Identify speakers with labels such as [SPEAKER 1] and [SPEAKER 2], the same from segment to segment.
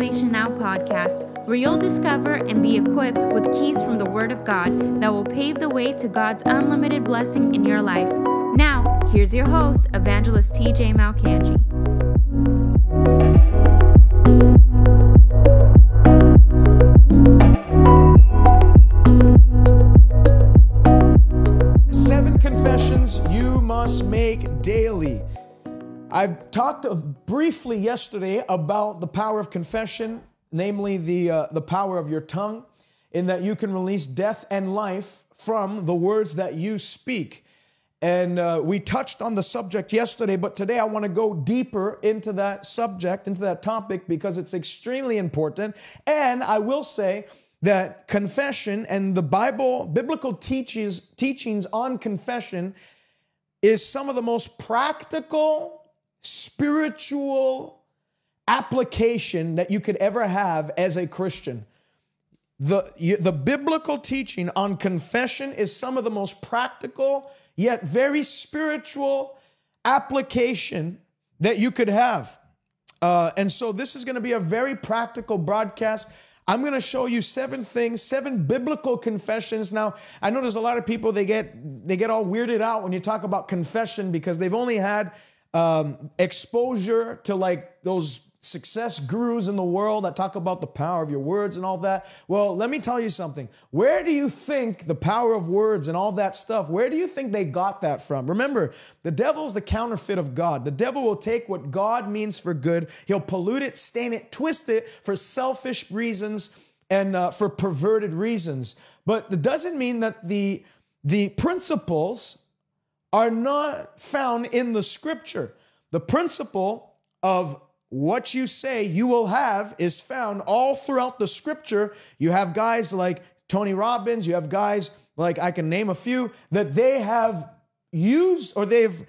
[SPEAKER 1] Salvation Now podcast, where you'll discover and be equipped with keys from the Word of God that will pave the way to God's unlimited blessing in your life. Now, here's your host, Evangelist TJ Malcanji.
[SPEAKER 2] Talked briefly yesterday about the power of confession, namely the, uh, the power of your tongue, in that you can release death and life from the words that you speak. And uh, we touched on the subject yesterday, but today I want to go deeper into that subject, into that topic, because it's extremely important. And I will say that confession and the Bible, biblical teaches, teachings on confession is some of the most practical, spiritual application that you could ever have as a Christian. The, the biblical teaching on confession is some of the most practical, yet very spiritual application that you could have. Uh, and so this is going to be a very practical broadcast. I'm going to show you seven things, seven biblical confessions. Now, I know there's a lot of people they get they get all weirded out when you talk about confession because they've only had um, exposure to like those success gurus in the world that talk about the power of your words and all that. Well, let me tell you something. Where do you think the power of words and all that stuff, where do you think they got that from? Remember, the devil's the counterfeit of God. The devil will take what God means for good, he'll pollute it, stain it, twist it for selfish reasons and uh, for perverted reasons. But that doesn't mean that the the principles are not found in the scripture. The principle of what you say you will have is found all throughout the scripture. You have guys like Tony Robbins, you have guys like I can name a few that they have used or they've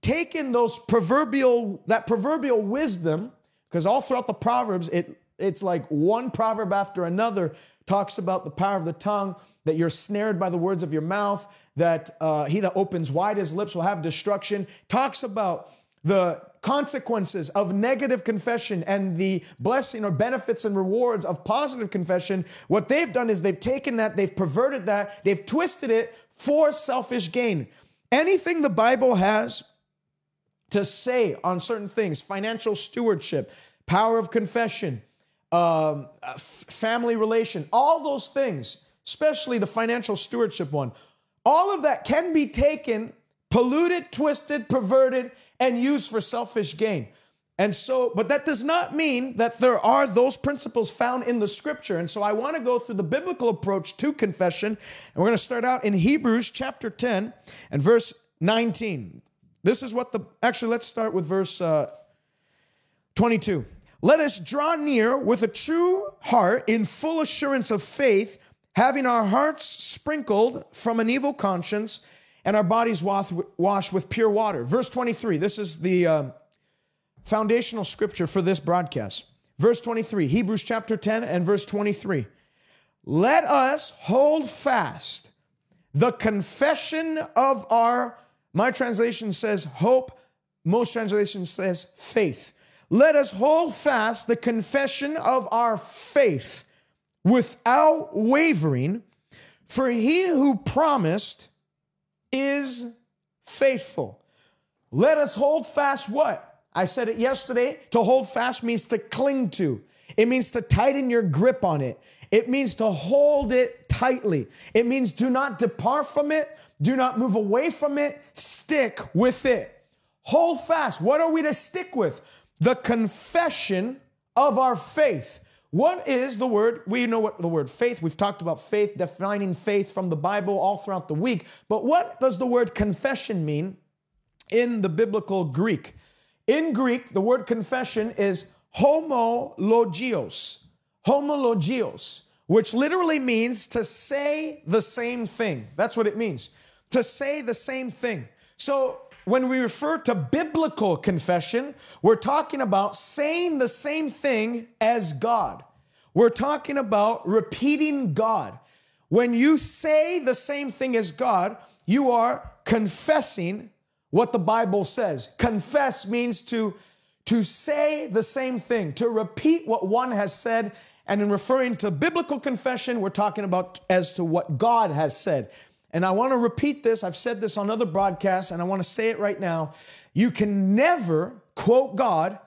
[SPEAKER 2] taken those proverbial that proverbial wisdom because all throughout the proverbs it it's like one proverb after another talks about the power of the tongue that you're snared by the words of your mouth that uh, he that opens wide his lips will have destruction talks about the consequences of negative confession and the blessing or benefits and rewards of positive confession, what they've done is they've taken that, they've perverted that, they've twisted it for selfish gain. Anything the Bible has to say on certain things, financial stewardship, power of confession, um, family relation, all those things, especially the financial stewardship one, all of that can be taken, polluted, twisted, perverted, and used for selfish gain. And so, but that does not mean that there are those principles found in the scripture. And so I want to go through the biblical approach to confession. And we're going to start out in Hebrews chapter 10 and verse 19. This is what the, actually, let's start with verse uh, 22. Let us draw near with a true heart in full assurance of faith, having our hearts sprinkled from an evil conscience and our bodies washed with pure water. Verse 23, this is the uh, foundational scripture for this broadcast. Verse 23, Hebrews chapter 10 and verse 23. Let us hold fast the confession of our, my translation says hope, most translation says faith. Let us hold fast the confession of our faith without wavering, for he who promised is faithful. Let us hold fast what? I said it yesterday. To hold fast means to cling to, it means to tighten your grip on it, it means to hold it tightly. It means do not depart from it, do not move away from it, stick with it. Hold fast. What are we to stick with? The confession of our faith. What is the word? We know what the word faith, we've talked about faith, defining faith from the Bible all throughout the week. But what does the word confession mean in the biblical Greek? In Greek, the word confession is homologios. Homologios, which literally means to say the same thing. That's what it means. To say the same thing. So when we refer to biblical confession, we're talking about saying the same thing as God. We're talking about repeating God. When you say the same thing as God, you are confessing what the Bible says. Confess means to to say the same thing, to repeat what one has said. And in referring to biblical confession, we're talking about as to what God has said. And I want to repeat this. I've said this on other broadcasts, and I want to say it right now. You can never quote God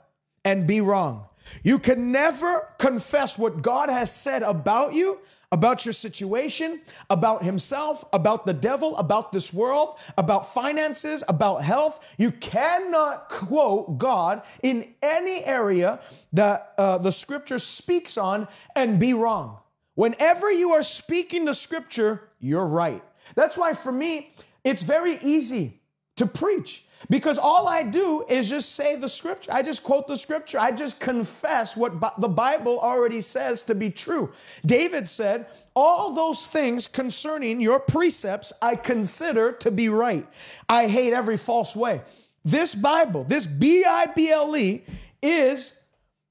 [SPEAKER 2] and be wrong. You can never confess what God has said about you about your situation, about himself, about the devil, about this world, about finances, about health. You cannot quote God in any area that uh, the scripture speaks on and be wrong. Whenever you are speaking the scripture, you're right. That's why for me, it's very easy to preach because all I do is just say the scripture. I just quote the scripture. I just confess what the Bible already says to be true. David said, All those things concerning your precepts I consider to be right. I hate every false way. This Bible, this B I B L E, is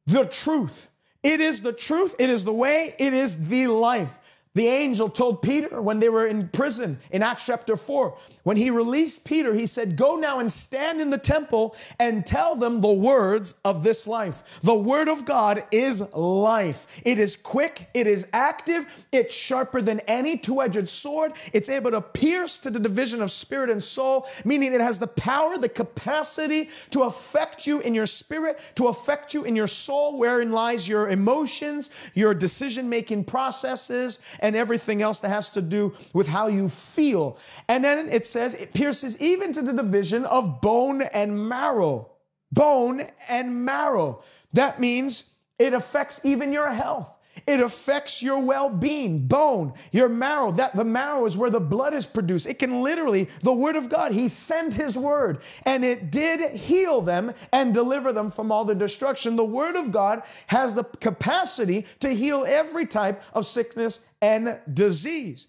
[SPEAKER 2] the truth. It is the truth. It is the way. It is the life. The angel told Peter when they were in prison in Acts chapter 4, when he released Peter, he said, Go now and stand in the temple and tell them the words of this life. The word of God is life. It is quick, it is active, it's sharper than any two edged sword. It's able to pierce to the division of spirit and soul, meaning it has the power, the capacity to affect you in your spirit, to affect you in your soul, wherein lies your emotions, your decision making processes and everything else that has to do with how you feel. And then it says it pierces even to the division of bone and marrow. Bone and marrow. That means it affects even your health. It affects your well-being, bone, your marrow. That the marrow is where the blood is produced. It can literally, the word of God, he sent his word and it did heal them and deliver them from all the destruction. The word of God has the capacity to heal every type of sickness and disease.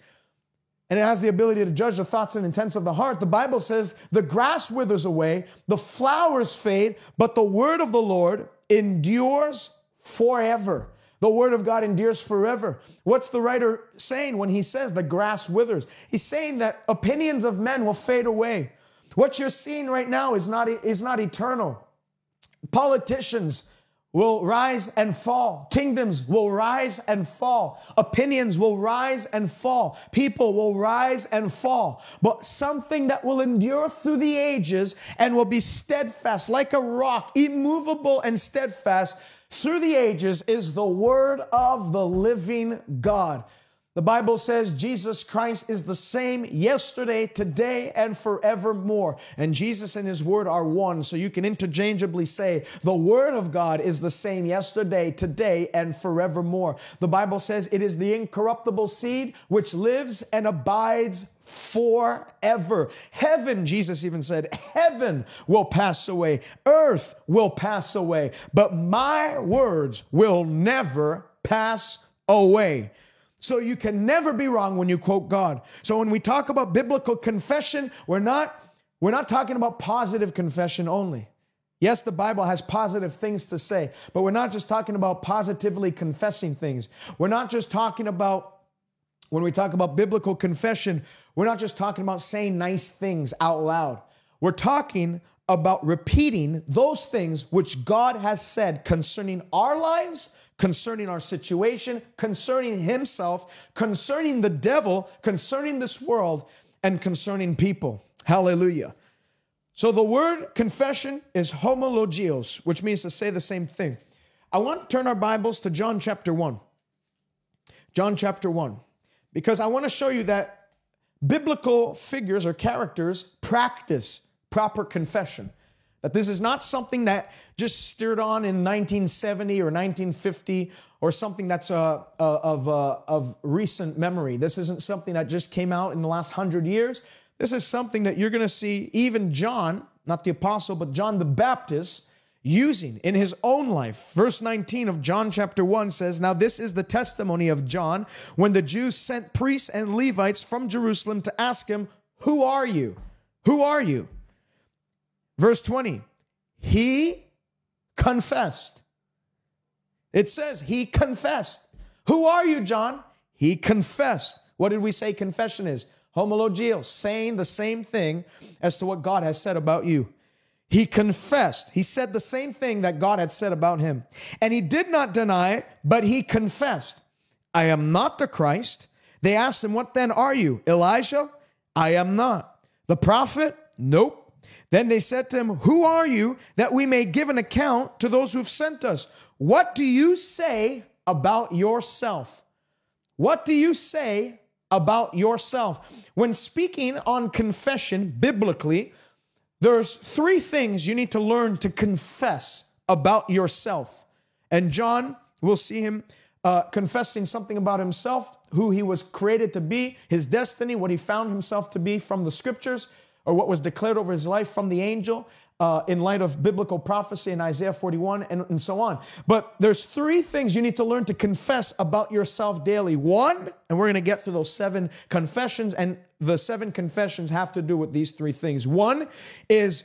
[SPEAKER 2] And it has the ability to judge the thoughts and intents of the heart. The Bible says the grass withers away, the flowers fade, but the word of the Lord endures forever. The word of God endures forever. What's the writer saying when he says the grass withers? He's saying that opinions of men will fade away. What you're seeing right now is not, is not eternal. Politicians will rise and fall. Kingdoms will rise and fall. Opinions will rise and fall. People will rise and fall. But something that will endure through the ages and will be steadfast like a rock, immovable and steadfast through the ages is the word of the living God. The Bible says Jesus Christ is the same yesterday, today, and forevermore. And Jesus and His Word are one. So you can interchangeably say, the Word of God is the same yesterday, today, and forevermore. The Bible says it is the incorruptible seed which lives and abides forever. Heaven, Jesus even said, heaven will pass away, earth will pass away, but my words will never pass away. So you can never be wrong when you quote God. So when we talk about biblical confession, we're not we're not talking about positive confession only. Yes, the Bible has positive things to say, but we're not just talking about positively confessing things. We're not just talking about when we talk about biblical confession, we're not just talking about saying nice things out loud. We're talking about repeating those things which God has said concerning our lives, concerning our situation, concerning Himself, concerning the devil, concerning this world, and concerning people. Hallelujah. So the word confession is homologios, which means to say the same thing. I want to turn our Bibles to John chapter 1. John chapter 1. Because I want to show you that biblical figures or characters practice proper confession. That this is not something that just stirred on in 1970 or 1950 or something that's uh, uh, of, uh, of recent memory. This isn't something that just came out in the last hundred years. This is something that you're going to see even John, not the apostle, but John the Baptist, using in his own life. Verse 19 of John chapter 1 says, Now this is the testimony of John when the Jews sent priests and Levites from Jerusalem to ask him, Who are you? Who are you? Verse 20, he confessed. It says he confessed. Who are you, John? He confessed. What did we say confession is? Homologio, saying the same thing as to what God has said about you. He confessed. He said the same thing that God had said about him. And he did not deny, it, but he confessed, I am not the Christ. They asked him, What then are you? Elijah? I am not. The prophet? Nope. Then they said to him, Who are you that we may give an account to those who've sent us? What do you say about yourself? What do you say about yourself? When speaking on confession biblically, there's three things you need to learn to confess about yourself. And John, we'll see him uh, confessing something about himself, who he was created to be, his destiny, what he found himself to be from the scriptures or what was declared over his life from the angel uh, in light of biblical prophecy in Isaiah 41 and, and so on. But there's three things you need to learn to confess about yourself daily. One, and we're going to get through those seven confessions, and the seven confessions have to do with these three things. One is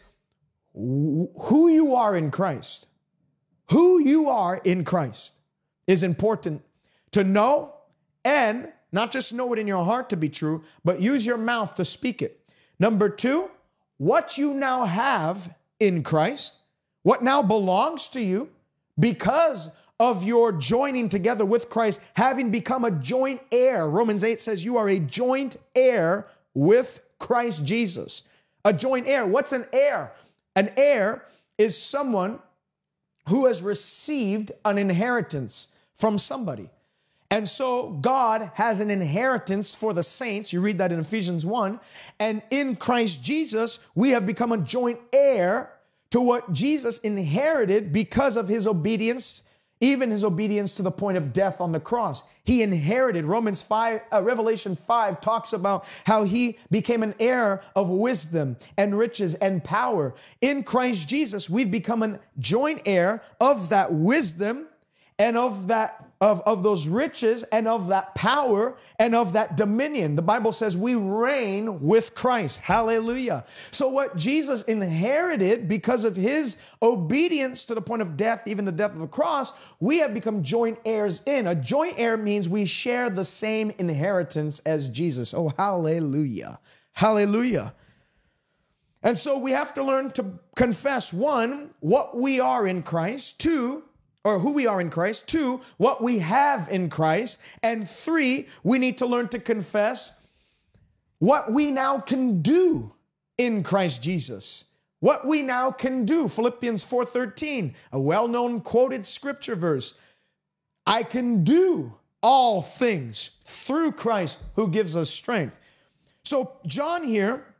[SPEAKER 2] who you are in Christ. Who you are in Christ is important to know and not just know it in your heart to be true, but use your mouth to speak it. Number two, what you now have in Christ, what now belongs to you because of your joining together with Christ, having become a joint heir. Romans 8 says you are a joint heir with Christ Jesus. A joint heir. What's an heir? An heir is someone who has received an inheritance from somebody. And so God has an inheritance for the saints. You read that in Ephesians 1. And in Christ Jesus, we have become a joint heir to what Jesus inherited because of his obedience, even his obedience to the point of death on the cross. He inherited. Romans 5, uh, Revelation 5 talks about how he became an heir of wisdom and riches and power. In Christ Jesus, we've become a joint heir of that wisdom and of that of, of those riches and of that power and of that dominion. The Bible says we reign with Christ. Hallelujah. So, what Jesus inherited because of his obedience to the point of death, even the death of the cross, we have become joint heirs in. A joint heir means we share the same inheritance as Jesus. Oh, hallelujah. Hallelujah. And so we have to learn to confess one, what we are in Christ, two, or who we are in Christ. Two, what we have in Christ. And three, we need to learn to confess what we now can do in Christ Jesus. What we now can do. Philippians 4:13, a well-known quoted scripture verse. I can do all things through Christ who gives us strength. So John here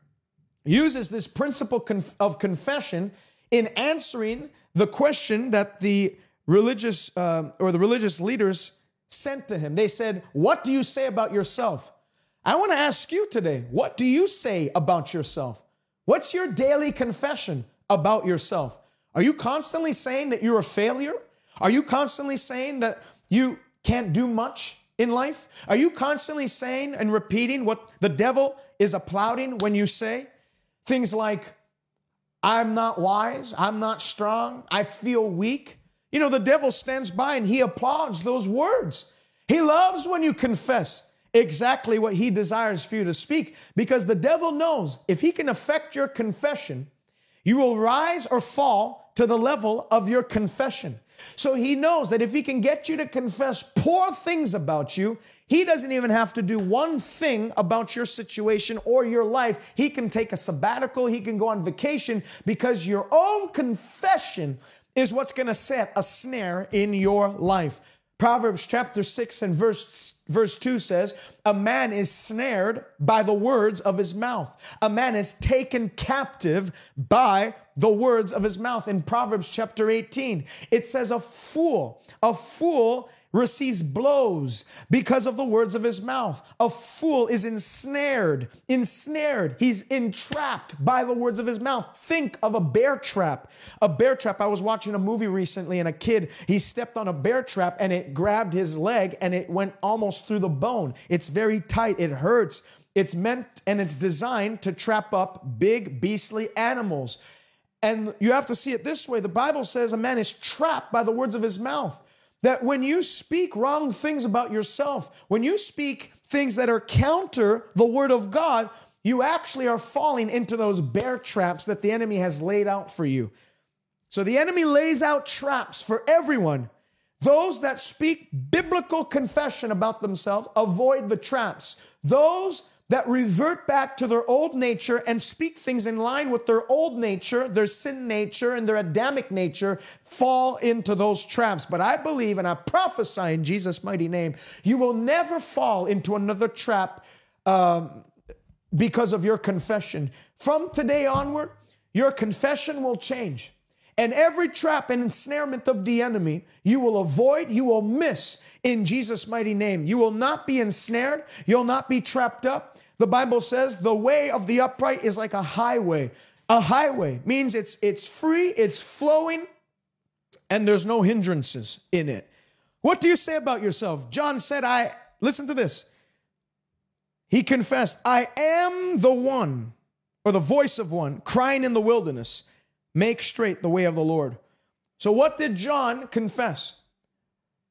[SPEAKER 2] uses this principle of confession in answering the question that the religious uh, or the religious leaders sent to him. They said, What do you say about yourself? I want to ask you today, what do you say about yourself? What's your daily confession about yourself? Are you constantly saying that you're a failure? Are you constantly saying that you can't do much in life? Are you constantly saying and repeating what the devil is applauding when you say things like, I'm not wise, I'm not strong, I feel weak? You know, the devil stands by and he applauds those words. He loves when you confess exactly what he desires for you to speak because the devil knows if he can affect your confession, you will rise or fall to the level of your confession. So he knows that if he can get you to confess poor things about you, he doesn't even have to do one thing about your situation or your life. He can take a sabbatical, he can go on vacation because your own confession is what's going to set a snare in your life. Proverbs chapter 6 and verse, verse 2 says, A man is snared by the words of his mouth. A man is taken captive by the words of his mouth. In Proverbs chapter 18, it says, A fool, a fool receives blows because of the words of his mouth. A fool is ensnared, ensnared. He's entrapped by the words of his mouth. Think of a bear trap. A bear trap. I was watching a movie recently and a kid, he stepped on a bear trap and it grabbed his leg and it went almost through the bone. It's very tight, it hurts. It's meant and it's designed to trap up big, beastly animals. And you have to see it this way the Bible says a man is trapped by the words of his mouth. That when you speak wrong things about yourself, when you speak things that are counter the word of God, you actually are falling into those bear traps that the enemy has laid out for you. So the enemy lays out traps for everyone. Those that speak biblical confession about themselves avoid the traps. Those that revert back to their old nature and speak things in line with their old nature, their sin nature, and their Adamic nature fall into those traps. But I believe and I prophesy in Jesus' mighty name, you will never fall into another trap um, because of your confession. From today onward, your confession will change. And every trap and ensnarement of the enemy, you will avoid, you will miss in Jesus' mighty name. You will not be ensnared, you'll not be trapped up. The Bible says the way of the upright is like a highway. A highway means it's it's free, it's flowing, and there's no hindrances in it. What do you say about yourself? John said, I listen to this. He confessed, I am the one, or the voice of one, crying in the wilderness. Make straight the way of the Lord. So, what did John confess?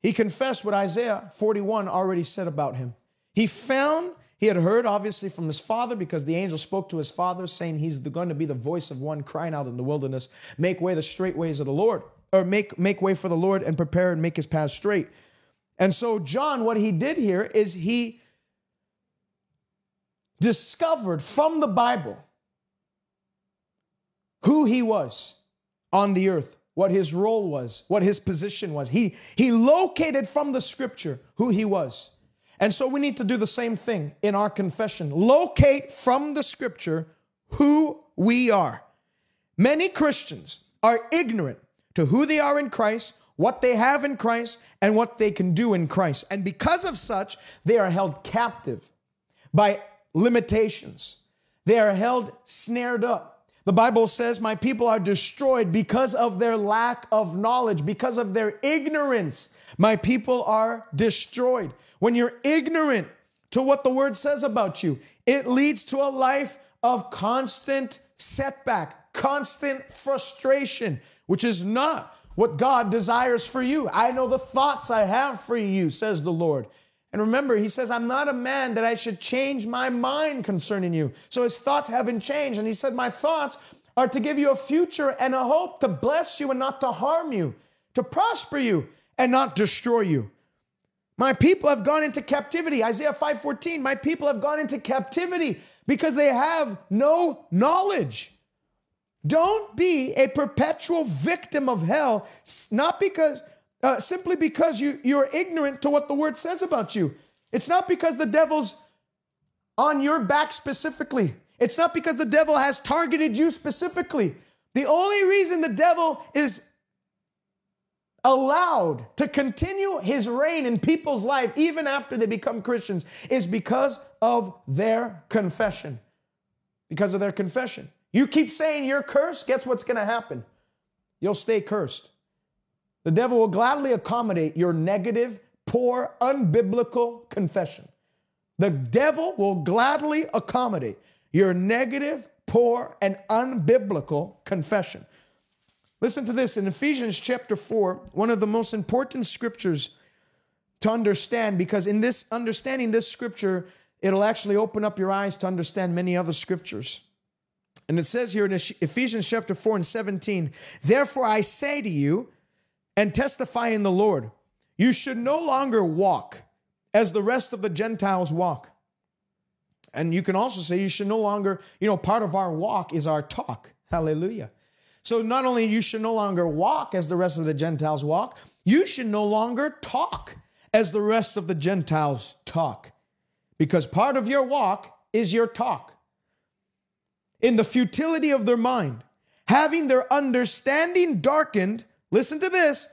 [SPEAKER 2] He confessed what Isaiah 41 already said about him. He found, he had heard obviously from his father because the angel spoke to his father saying he's going to be the voice of one crying out in the wilderness, make way the straight ways of the Lord, or make, make way for the Lord and prepare and make his path straight. And so, John, what he did here is he discovered from the Bible who he was on the earth, what his role was, what his position was. He, he located from the scripture who he was. And so we need to do the same thing in our confession. Locate from the scripture who we are. Many Christians are ignorant to who they are in Christ, what they have in Christ, and what they can do in Christ. And because of such, they are held captive by limitations. They are held snared up the Bible says, My people are destroyed because of their lack of knowledge, because of their ignorance. My people are destroyed. When you're ignorant to what the word says about you, it leads to a life of constant setback, constant frustration, which is not what God desires for you. I know the thoughts I have for you, says the Lord. And remember, he says, I'm not a man that I should change my mind concerning you. So his thoughts haven't changed. And he said, My thoughts are to give you a future and a hope, to bless you and not to harm you, to prosper you and not destroy you. My people have gone into captivity. Isaiah 5:14, my people have gone into captivity because they have no knowledge. Don't be a perpetual victim of hell, not because uh, simply because you, you're ignorant to what the word says about you. It's not because the devil's on your back specifically. It's not because the devil has targeted you specifically. The only reason the devil is allowed to continue his reign in people's life even after they become Christians is because of their confession. Because of their confession. You keep saying you're cursed, guess what's going to happen? You'll stay cursed. The devil will gladly accommodate your negative, poor, unbiblical confession. The devil will gladly accommodate your negative, poor, and unbiblical confession. Listen to this in Ephesians chapter 4, one of the most important scriptures to understand, because in this understanding this scripture, it'll actually open up your eyes to understand many other scriptures. And it says here in Ephesians chapter 4 and 17, Therefore I say to you, and testify in the Lord. You should no longer walk as the rest of the Gentiles walk. And you can also say you should no longer, you know, part of our walk is our talk. Hallelujah. So not only you should no longer walk as the rest of the Gentiles walk, you should no longer talk as the rest of the Gentiles talk. Because part of your walk is your talk. In the futility of their mind, having their understanding darkened, Listen to this.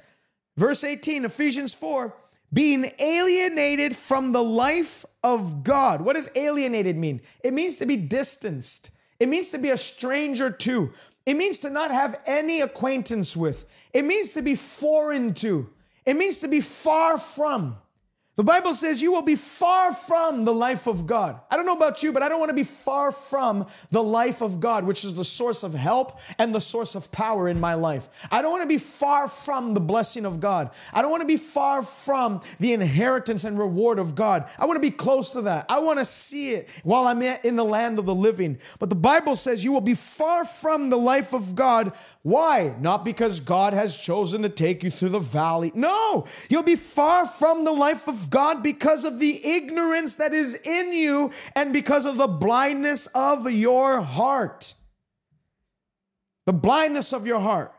[SPEAKER 2] Verse 18, Ephesians 4 being alienated from the life of God. What does alienated mean? It means to be distanced, it means to be a stranger to, it means to not have any acquaintance with, it means to be foreign to, it means to be far from. The Bible says you will be far from the life of God. I don't know about you, but I don't want to be far from the life of God, which is the source of help and the source of power in my life. I don't want to be far from the blessing of God. I don't want to be far from the inheritance and reward of God. I want to be close to that. I want to see it while I'm in the land of the living. But the Bible says you will be far from the life of God. Why? Not because God has chosen to take you through the valley. No, you'll be far from the life of God because of the ignorance that is in you and because of the blindness of your heart. The blindness of your heart.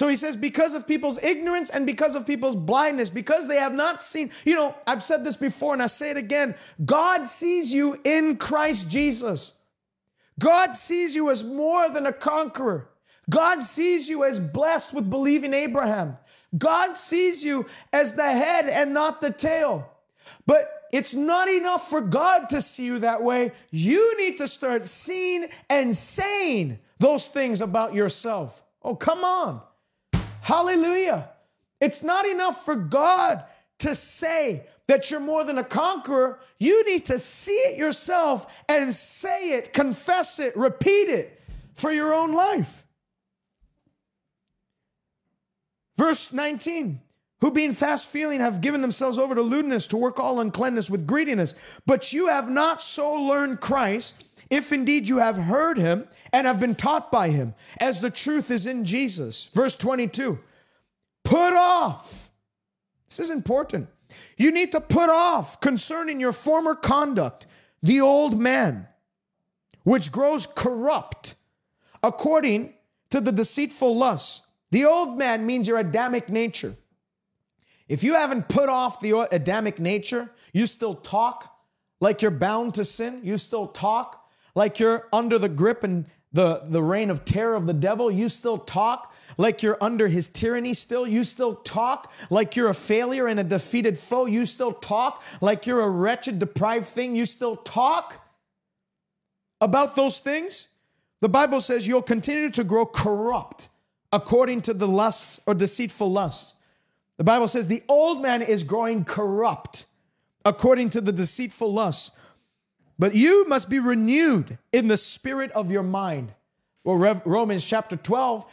[SPEAKER 2] So he says, because of people's ignorance and because of people's blindness, because they have not seen, you know, I've said this before and I say it again God sees you in Christ Jesus. God sees you as more than a conqueror. God sees you as blessed with believing Abraham. God sees you as the head and not the tail. But it's not enough for God to see you that way. You need to start seeing and saying those things about yourself. Oh, come on. Hallelujah. It's not enough for God to say that you're more than a conqueror. You need to see it yourself and say it, confess it, repeat it for your own life. Verse 19 who being fast feeling have given themselves over to lewdness to work all uncleanness with greediness. But you have not so learned Christ, if indeed you have heard him and have been taught by him, as the truth is in Jesus. Verse 22 Put off. This is important. You need to put off concerning your former conduct the old man, which grows corrupt according to the deceitful lusts the old man means your Adamic nature. If you haven't put off the Adamic nature, you still talk like you're bound to sin. You still talk like you're under the grip and the, the reign of terror of the devil. You still talk like you're under his tyranny still. You still talk like you're a failure and a defeated foe. You still talk like you're a wretched, deprived thing. You still talk about those things. The Bible says you'll continue to grow corrupt according to the lusts or deceitful lusts. The Bible says the old man is growing corrupt according to the deceitful lusts. But you must be renewed in the spirit of your mind. Well, Romans chapter 12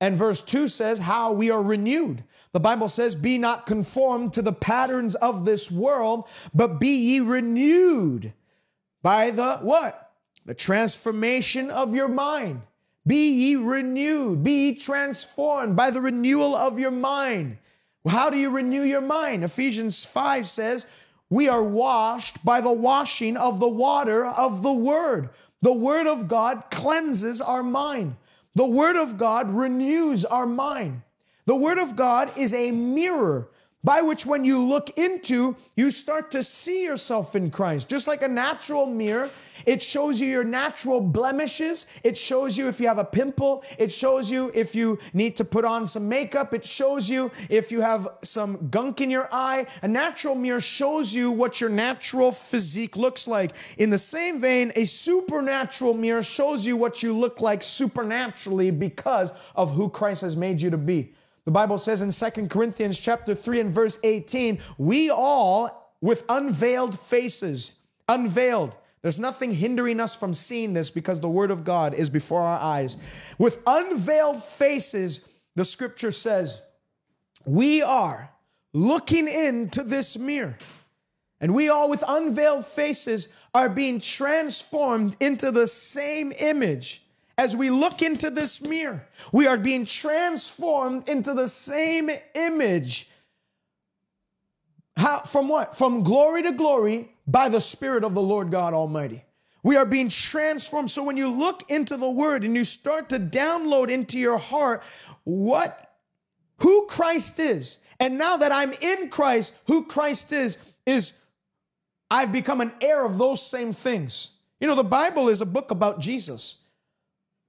[SPEAKER 2] and verse 2 says how we are renewed. The Bible says, Be not conformed to the patterns of this world, but be ye renewed by the what? The transformation of your mind. Be ye renewed, be ye transformed by the renewal of your mind. How do you renew your mind? Ephesians 5 says, We are washed by the washing of the water of the Word. The Word of God cleanses our mind. The Word of God renews our mind. The Word of God is a mirror by which when you look into, you start to see yourself in Christ. Just like a natural mirror, it shows you your natural blemishes. It shows you if you have a pimple. It shows you if you need to put on some makeup. It shows you if you have some gunk in your eye. A natural mirror shows you what your natural physique looks like. In the same vein, a supernatural mirror shows you what you look like supernaturally because of who Christ has made you to be. The Bible says in Second Corinthians chapter 3 and verse 18, we all with unveiled faces, unveiled. There's nothing hindering us from seeing this because the word of God is before our eyes. With unveiled faces, the scripture says, we are looking into this mirror. And we all, with unveiled faces, are being transformed into the same image as we look into this mirror, we are being transformed into the same image. How, from what? From glory to glory by the Spirit of the Lord God Almighty. We are being transformed. So when you look into the Word and you start to download into your heart what, who Christ is, and now that I'm in Christ, who Christ is, is I've become an heir of those same things. You know, the Bible is a book about Jesus.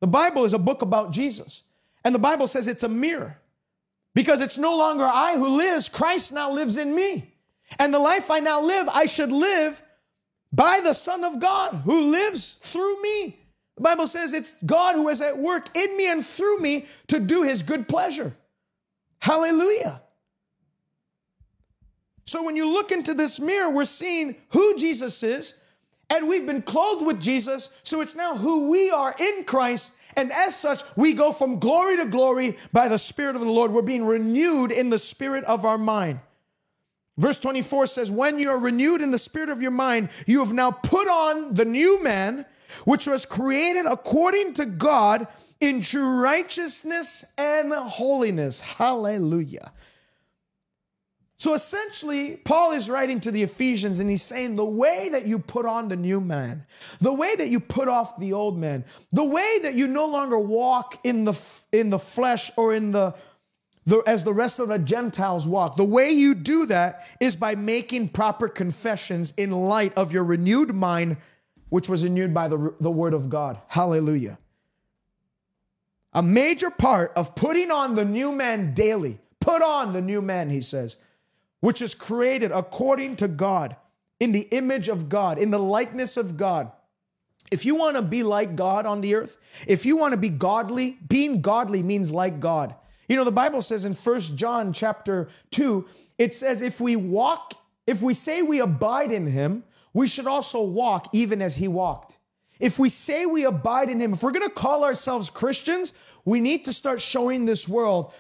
[SPEAKER 2] The Bible is a book about Jesus. And the Bible says it's a mirror because it's no longer I who lives, Christ now lives in me. And the life I now live, I should live by the Son of God who lives through me. The Bible says it's God who is at work in me and through me to do his good pleasure. Hallelujah. So when you look into this mirror, we're seeing who Jesus is, and we've been clothed with Jesus. So it's now who we are in Christ. And as such, we go from glory to glory by the Spirit of the Lord. We're being renewed in the spirit of our mind. Verse 24 says, When you are renewed in the spirit of your mind, you have now put on the new man, which was created according to God in true righteousness and holiness. Hallelujah. So essentially, Paul is writing to the Ephesians and he's saying the way that you put on the new man, the way that you put off the old man, the way that you no longer walk in the, in the flesh or in the, the, as the rest of the Gentiles walk, the way you do that is by making proper confessions in light of your renewed mind, which was renewed by the, the word of God. Hallelujah. A major part of putting on the new man daily, put on the new man, he says which is created according to God, in the image of God, in the likeness of God. If you want to be like God on the earth, if you want to be godly, being godly means like God. You know, the Bible says in First John chapter 2, it says, if we walk, if we say we abide in him, we should also walk even as he walked. If we say we abide in him, if we're going to call ourselves Christians, we need to start showing this world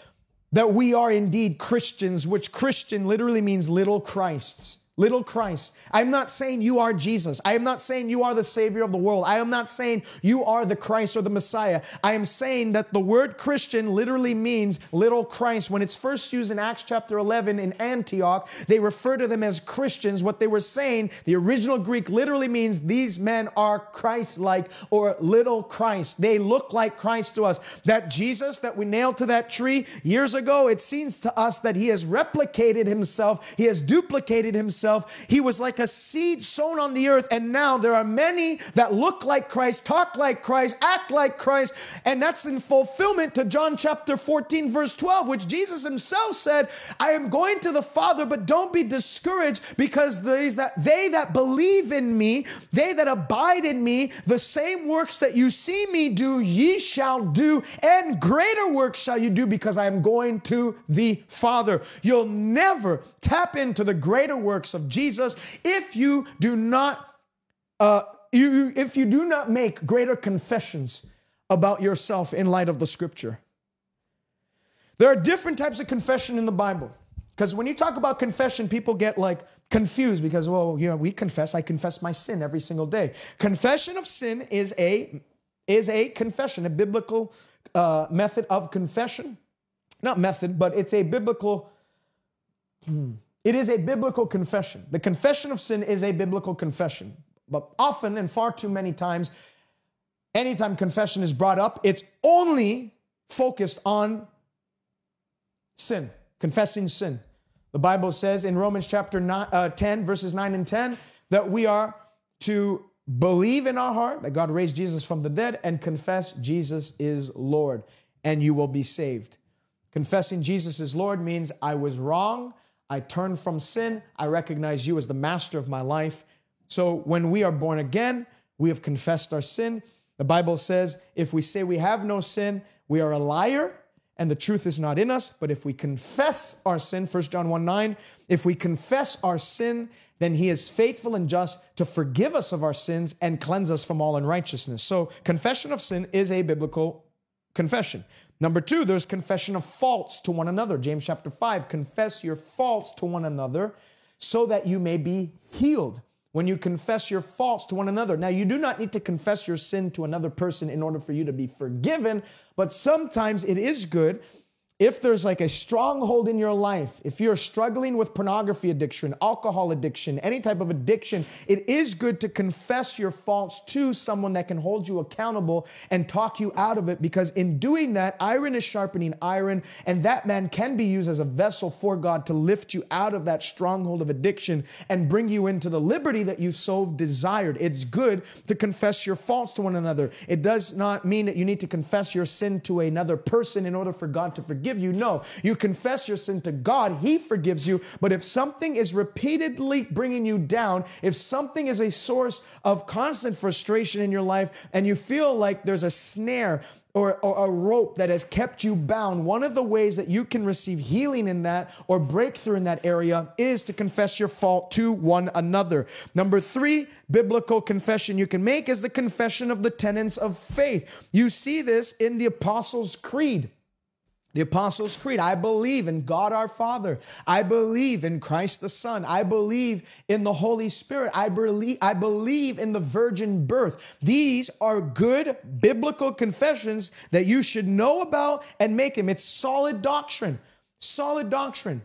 [SPEAKER 2] that we are indeed Christians, which Christian literally means little Christs. Little Christ. I'm not saying you are Jesus. I am not saying you are the Savior of the world. I am not saying you are the Christ or the Messiah. I am saying that the word Christian literally means little Christ. When it's first used in Acts chapter 11 in Antioch, they refer to them as Christians. What they were saying, the original Greek literally means these men are Christ like or little Christ. They look like Christ to us. That Jesus that we nailed to that tree years ago, it seems to us that he has replicated himself, he has duplicated himself himself. He was like a seed sown on the earth. And now there are many that look like Christ, talk like Christ, act like Christ. And that's in fulfillment to John chapter 14, verse 12, which Jesus himself said, I am going to the Father, but don't be discouraged because these that they that believe in me, they that abide in me, the same works that you see me do, ye shall do, and greater works shall you do because I am going to the Father. You'll never tap into the greater works of Jesus if you do not uh, you, if you do not make greater confessions about yourself in light of the scripture. There are different types of confession in the Bible. Because when you talk about confession, people get like confused because, well, you know, we confess, I confess my sin every single day. Confession of sin is a is a confession, a biblical uh, method of confession. Not method, but it's a biblical hmm, it is a biblical confession. The confession of sin is a biblical confession. But often and far too many times, anytime confession is brought up, it's only focused on sin, confessing sin. The Bible says in Romans chapter nine, uh, 10, verses 9 and 10, that we are to believe in our heart that God raised Jesus from the dead and confess Jesus is Lord, and you will be saved. Confessing Jesus is Lord means I was wrong. I turn from sin. I recognize you as the master of my life. So when we are born again, we have confessed our sin. The Bible says if we say we have no sin, we are a liar and the truth is not in us. But if we confess our sin, 1 John 1 9, if we confess our sin, then he is faithful and just to forgive us of our sins and cleanse us from all unrighteousness. So confession of sin is a biblical confession. Number two, there's confession of faults to one another. James chapter 5, confess your faults to one another so that you may be healed. When you confess your faults to one another. Now, you do not need to confess your sin to another person in order for you to be forgiven, but sometimes it is good if there's like a stronghold in your life, if you're struggling with pornography addiction, alcohol addiction, any type of addiction, it is good to confess your faults to someone that can hold you accountable and talk you out of it because in doing that, iron is sharpening iron, and that man can be used as a vessel for God to lift you out of that stronghold of addiction and bring you into the liberty that you so desired. It's good to confess your faults to one another. It does not mean that you need to confess your sin to another person in order for God to forgive forgive you. No, you confess your sin to God, He forgives you. But if something is repeatedly bringing you down, if something is a source of constant frustration in your life, and you feel like there's a snare, or, or, a rope that has kept you bound, one of the ways that you can receive healing in that or breakthrough in that area is to confess your fault to one another. Number three, biblical confession you can make is the confession of the tenets of faith. You see this in the Apostles' Creed. The Apostles' Creed I believe in God our Father. I believe in Christ the Son. I believe in the Holy Spirit. I believe, I believe in the virgin birth. These are good biblical confessions that you should know about and make them. It's solid doctrine. Solid doctrine.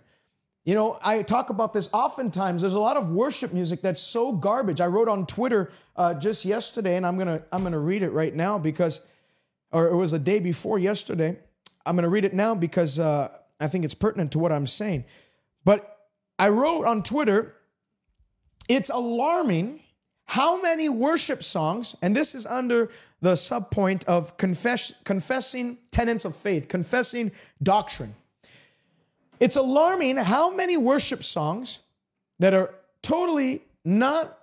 [SPEAKER 2] You know, I talk about this oftentimes. There's a lot of worship music that's so garbage. I wrote on Twitter uh, just yesterday, and I'm gonna I'm gonna read it right now because, or it was a day before yesterday I'm going to read it now because uh, I think it's pertinent to what I'm saying. But I wrote on Twitter, it's alarming how many worship songs, and this is under the subpoint of confess, confessing tenets of faith, confessing doctrine. It's alarming how many worship songs that are totally not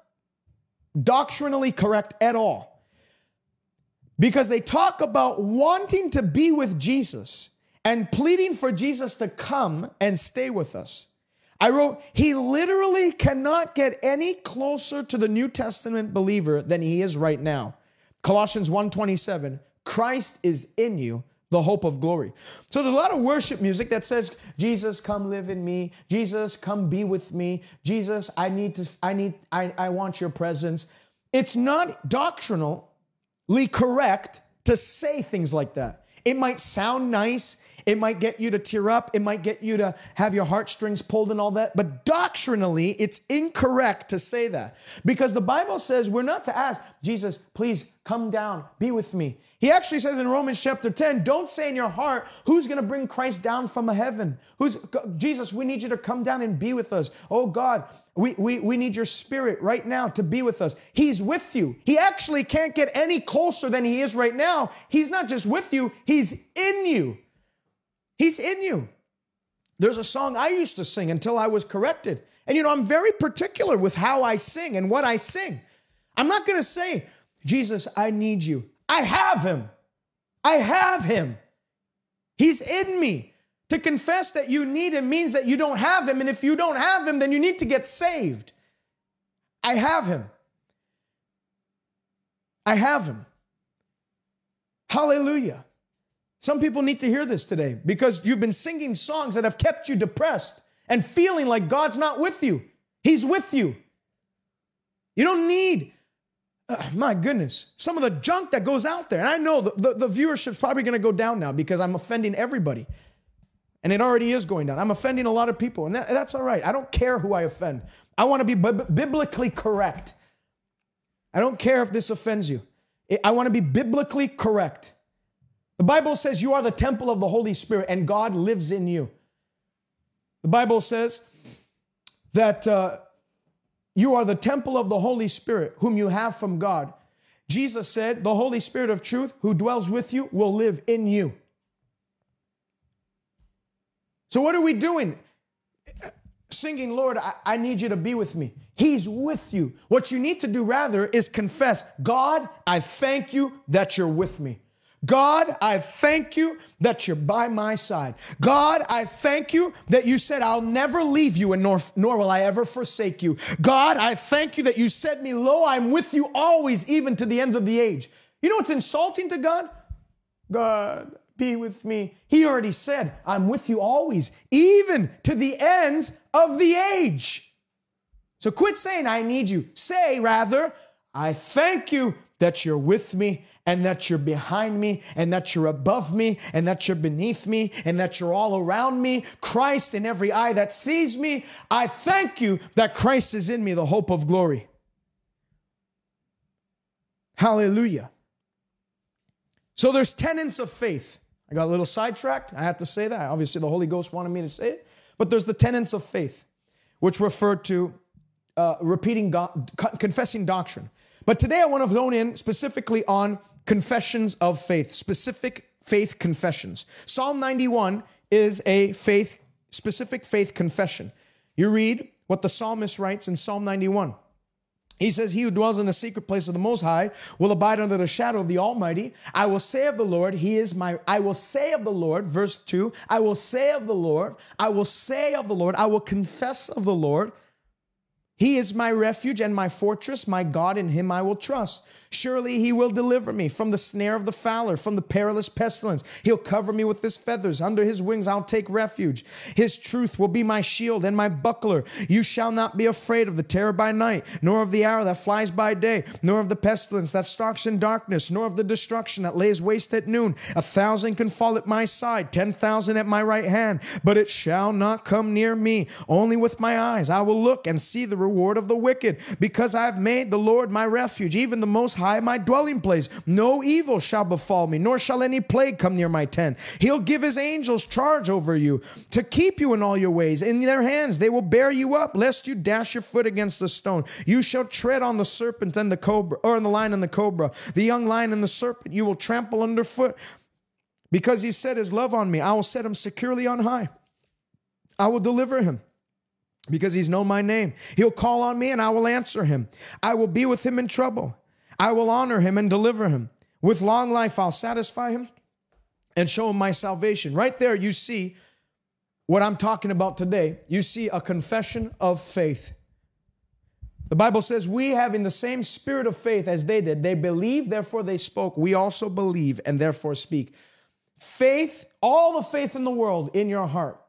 [SPEAKER 2] doctrinally correct at all because they talk about wanting to be with Jesus and pleading for Jesus to come and stay with us. I wrote, he literally cannot get any closer to the New Testament believer than he is right now. Colossians 1:27, Christ is in you, the hope of glory. So there's a lot of worship music that says, Jesus, come live in me. Jesus, come be with me. Jesus, I need to, I need, I, I want your presence. It's not doctrinal, correct to say things like that. It might sound nice. It might get you to tear up. It might get you to have your heartstrings pulled and all that. But doctrinally, it's incorrect to say that because the Bible says we're not to ask, Jesus, please come down, be with me. He actually says in Romans chapter 10, don't say in your heart, who's going to bring Christ down from heaven? Who's Jesus, we need you to come down and be with us. Oh God, we, we, we need your spirit right now to be with us. He's with you. He actually can't get any closer than he is right now. He's not just with you, he's in you. He's in you. There's a song I used to sing until I was corrected. And you know, I'm very particular with how I sing and what I sing. I'm not going to say, Jesus, I need you. I have him. I have him. He's in me. To confess that you need him means that you don't have him. And if you don't have him, then you need to get saved. I have him. I have him. Hallelujah. Some people need to hear this today because you've been singing songs that have kept you depressed and feeling like God's not with you. He's with you. You don't need, uh, my goodness, some of the junk that goes out there. And I know the, the, the viewership's probably going to go down now because I'm offending everybody. And it already is going down. I'm offending a lot of people, and that, that's all right. I don't care who I offend. I want to be b- biblically correct. I don't care if this offends you. I want to be biblically correct. The Bible says you are the temple of the Holy Spirit and God lives in you. The Bible says that uh, you are the temple of the Holy Spirit, whom you have from God. Jesus said, The Holy Spirit of truth, who dwells with you, will live in you. So, what are we doing? Singing, Lord, I, I need you to be with me. He's with you. What you need to do rather is confess, God, I thank you that you're with me. God, I thank you that you're by my side. God, I thank you that you said, I'll never leave you and nor, nor will I ever forsake you. God, I thank you that you said me, Lo, I'm with you always, even to the ends of the age. You know what's insulting to God? God, be with me. He already said, I'm with you always, even to the ends of the age. So quit saying, I need you. Say rather, I thank you that you're with me and that you're behind me and that you're above me and that you're beneath me and that you're all around me. Christ in every eye that sees me. I thank you that Christ is in me, the hope of glory. Hallelujah. So there's tenets of faith. I got a little sidetracked. I have to say that. Obviously, the Holy Ghost wanted me to say it. But there's the tenets of faith, which refer to uh, repeating, God, confessing doctrine. But today I want to zone in specifically on confessions of faith, specific faith confessions. Psalm 91 is a faith, specific faith confession. You read what the psalmist writes in Psalm 91. He says, He who dwells in the secret place of the Most High will abide under the shadow of the Almighty. I will say of the Lord, He is my, I will say of the Lord, verse 2, I will say of the Lord, I will say of the Lord, I will confess of the Lord. He is my refuge and my fortress, my God, in him I will trust. Surely he will deliver me from the snare of the fowler, from the perilous pestilence. He'll cover me with his feathers. Under his wings I'll take refuge. His truth will be my shield and my buckler. You shall not be afraid of the terror by night, nor of the arrow that flies by day, nor of the pestilence that stalks in darkness, nor of the destruction that lays waste at noon. A thousand can fall at my side, ten thousand at my right hand, but it shall not come near me. Only with my eyes I will look and see the reward of the wicked, because I have made the Lord my refuge, even the Most High my dwelling place. No evil shall befall me, nor shall any plague come near my tent. He'll give his angels charge over you to keep you in all your ways. In their hands they will bear you up, lest you dash your foot against the stone. You shall tread on the serpent and the cobra, or on the lion and the cobra, the young lion and the serpent. You will trample underfoot. Because he set his love on me, I will set him securely on high. I will deliver him because he's known my name. He'll call on me and I will answer him. I will be with him in trouble. I will honor him and deliver him. With long life, I'll satisfy him and show him my salvation. Right there, you see what I'm talking about today. You see a confession of faith. The Bible says, We have in the same spirit of faith as they did. They believed, therefore they spoke. We also believe and therefore speak. Faith, all the faith in the world in your heart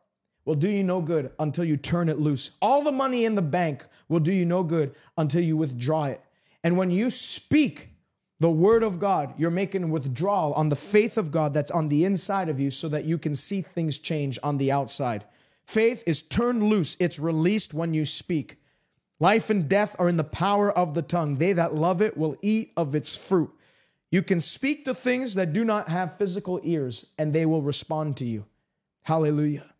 [SPEAKER 2] will do you no good until you turn it loose. All the money in the bank will do you no good until you withdraw it. And when you speak the word of God, you're making withdrawal on the faith of God that's on the inside of you so that you can see things change on the outside. Faith is turned loose, it's released when you speak. Life and death are in the power of the tongue. They that love it will eat of its fruit. You can speak to things that do not have physical ears, and they will respond to you. Hallelujah.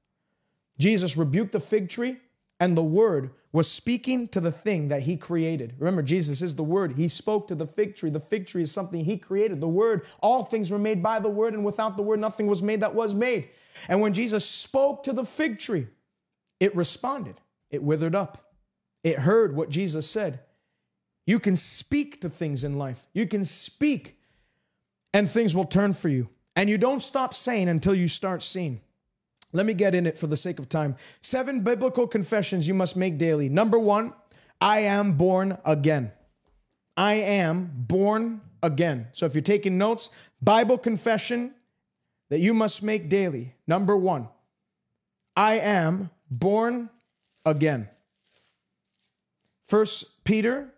[SPEAKER 2] Jesus rebuked the fig tree, and the word was speaking to the thing that he created. Remember, Jesus is the word. He spoke to the fig tree. The fig tree is something he created. The word, all things were made by the word, and without the word, nothing was made that was made. And when Jesus spoke to the fig tree, it responded, it withered up, it heard what Jesus said. You can speak to things in life, you can speak, and things will turn for you. And you don't stop saying until you start seeing. Let me get in it for the sake of time. Seven biblical confessions you must make daily. Number one, I am born again. I am born again. So if you're taking notes, Bible confession that you must make daily. Number one, I am born again. First Peter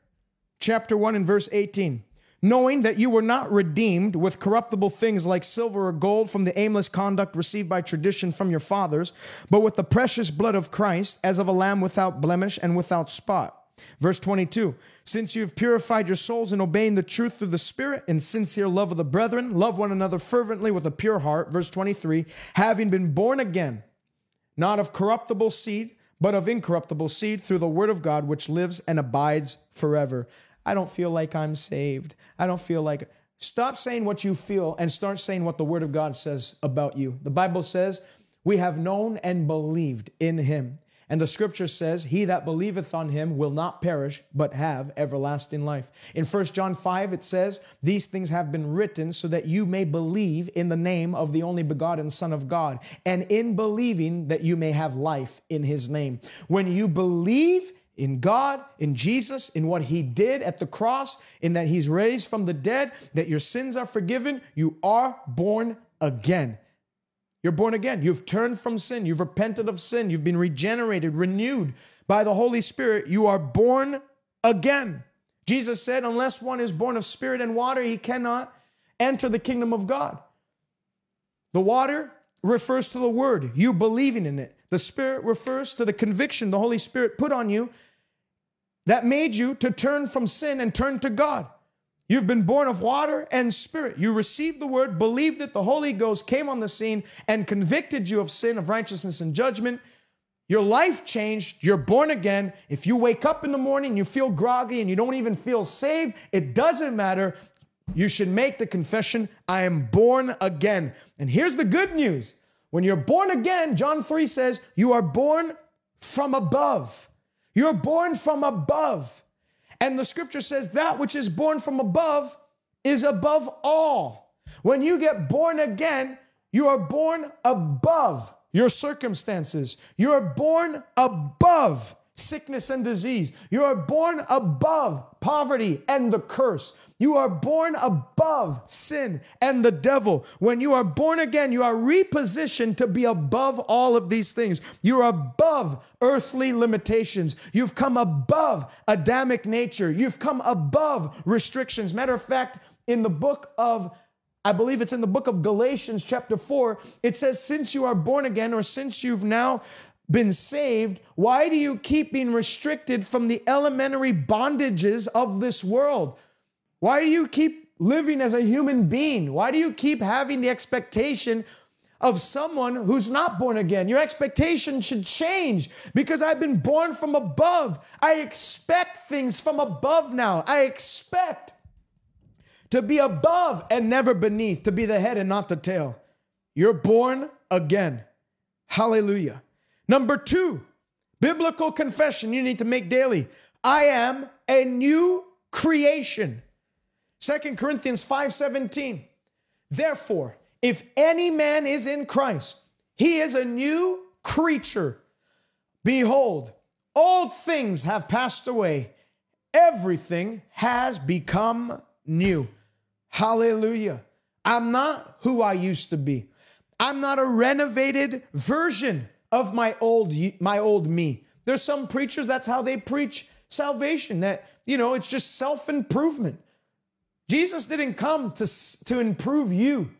[SPEAKER 2] chapter 1 and verse 18 knowing that you were not redeemed with corruptible things like silver or gold from the aimless conduct received by tradition from your fathers, but with the precious blood of Christ, as of a lamb without blemish and without spot. Verse 22 Since you have purified your souls in obeying the truth through the Spirit in sincere love of the brethren, love one another fervently with a pure heart. Verse 23 Having been born again, not of corruptible seed, but of incorruptible seed through the word of God, which lives and abides forever. I don't feel like I'm saved. I don't feel like. Stop saying what you feel and start saying what the Word of God says about you. The Bible says, We have known and believed in Him. And the scripture says, He that believeth on him will not perish, but have everlasting life. In 1 John 5, it says, These things have been written so that you may believe in the name of the only begotten Son of God, and in believing that you may have life in his name. When you believe, in God, in Jesus, in what He did at the cross, in that He's raised from the dead, that your sins are forgiven, you are born again. You're born again. You've turned from sin. You've repented of sin. You've been regenerated, renewed by the Holy Spirit. You are born again. Jesus said, unless one is born of spirit and water, he cannot enter the kingdom of God. The water refers to the word, you believing in it. The spirit refers to the conviction the Holy Spirit put on you that made you to turn from sin and turn to God. You've been born of water and spirit. You received the word, believed it. The Holy Ghost came on the scene and convicted you of sin, of righteousness, and judgment. Your life changed. You're born again. If you wake up in the morning, you feel groggy and you don't even feel saved, it doesn't matter. You should make the confession I am born again. And here's the good news When you're born again, John 3 says, you are born from above. You're born from above. And the scripture says that which is born from above is above all. When you get born again, you are born above your circumstances. You are born above sickness and disease. You are born above poverty and the curse. You are born above sin and the devil. When you are born again, you are repositioned to be above all of these things. You're above earthly limitations. You've come above Adamic nature. You've come above restrictions. Matter of fact, in the book of I believe it's in the book of Galatians, chapter 4. It says, Since you are born again, or since you've now been saved, why do you keep being restricted from the elementary bondages of this world? Why do you keep living as a human being? Why do you keep having the expectation of someone who's not born again? Your expectation should change because I've been born from above. I expect things from above now. I expect to be above and never beneath, to be the head and not the tail. You're born again. Hallelujah. Number two, biblical confession you need to make daily. I am a new creation. Second Corinthians 5:17. Therefore, if any man is in Christ, he is a new creature. Behold, old things have passed away. Everything has become new. Hallelujah. I'm not who I used to be. I'm not a renovated version of my old my old me. There's some preachers that's how they preach salvation that you know it's just self-improvement. Jesus didn't come to to improve you.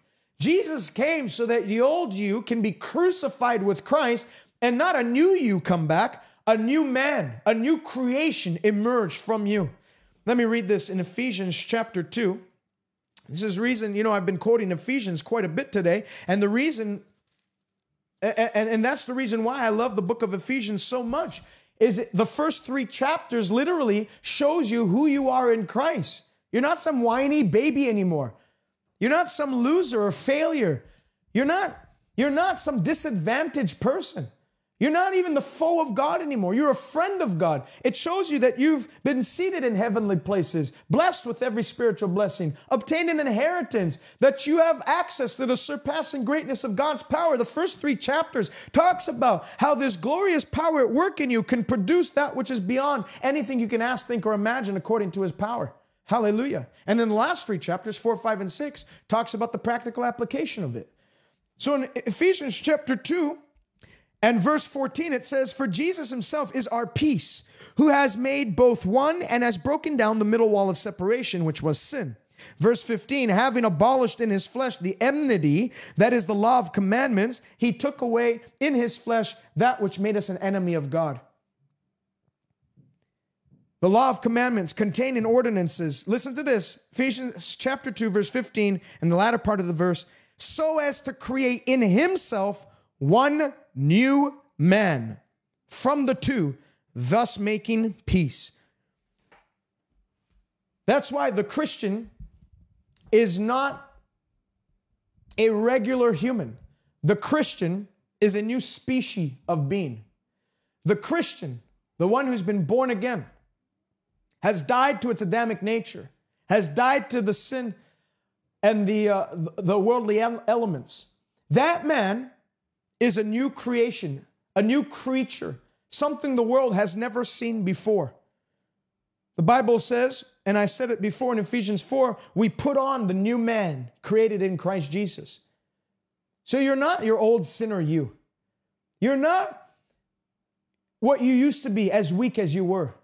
[SPEAKER 2] Jesus came so that the old you can be crucified with Christ and not a new you come back, a new man, a new creation emerge from you. Let me read this in Ephesians chapter 2. This is reason, you know, I've been quoting Ephesians quite a bit today, and the reason and, and, and that's the reason why I love the book of Ephesians so much. Is the first three chapters literally shows you who you are in Christ. You're not some whiny baby anymore. You're not some loser or failure. You're not, you're not some disadvantaged person. You're not even the foe of God anymore. You're a friend of God. It shows you that you've been seated in heavenly places, blessed with every spiritual blessing, obtained an inheritance, that you have access to the surpassing greatness of God's power. The first three chapters talks about how this glorious power at work in you can produce that which is beyond anything you can ask, think, or imagine according to his power. Hallelujah. And then the last three chapters, four, five, and six, talks about the practical application of it. So in Ephesians chapter 2, and verse 14, it says, For Jesus himself is our peace, who has made both one and has broken down the middle wall of separation, which was sin. Verse 15, having abolished in his flesh the enmity, that is the law of commandments, he took away in his flesh that which made us an enemy of God. The law of commandments contained in ordinances. Listen to this Ephesians chapter 2, verse 15, and the latter part of the verse, so as to create in himself one new man from the two, thus making peace. That's why the Christian is not a regular human. The Christian is a new species of being. The Christian, the one who's been born again, has died to its Adamic nature, has died to the sin and the, uh, the worldly elements. That man is a new creation, a new creature, something the world has never seen before. The Bible says, and I said it before in Ephesians 4, we put on the new man created in Christ Jesus. So you're not your old sinner you. You're not what you used to be as weak as you were.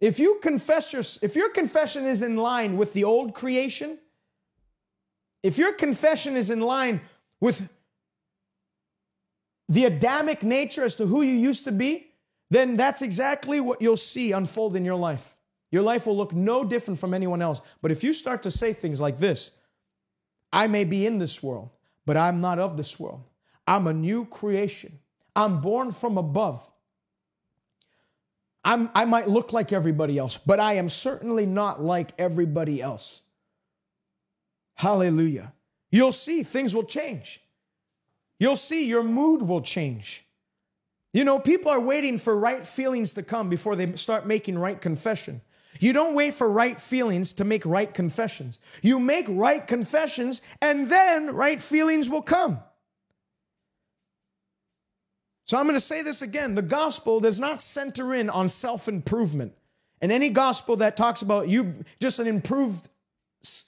[SPEAKER 2] If you confess your if your confession is in line with the old creation, if your confession is in line with the Adamic nature as to who you used to be, then that's exactly what you'll see unfold in your life. Your life will look no different from anyone else. But if you start to say things like this, I may be in this world, but I'm not of this world. I'm a new creation. I'm born from above. I'm, I might look like everybody else, but I am certainly not like everybody else. Hallelujah. You'll see things will change. You'll see your mood will change. You know, people are waiting for right feelings to come before they start making right confession. You don't wait for right feelings to make right confessions. You make right confessions and then right feelings will come. So I'm going to say this again. The gospel does not center in on self improvement. And any gospel that talks about you just an improved,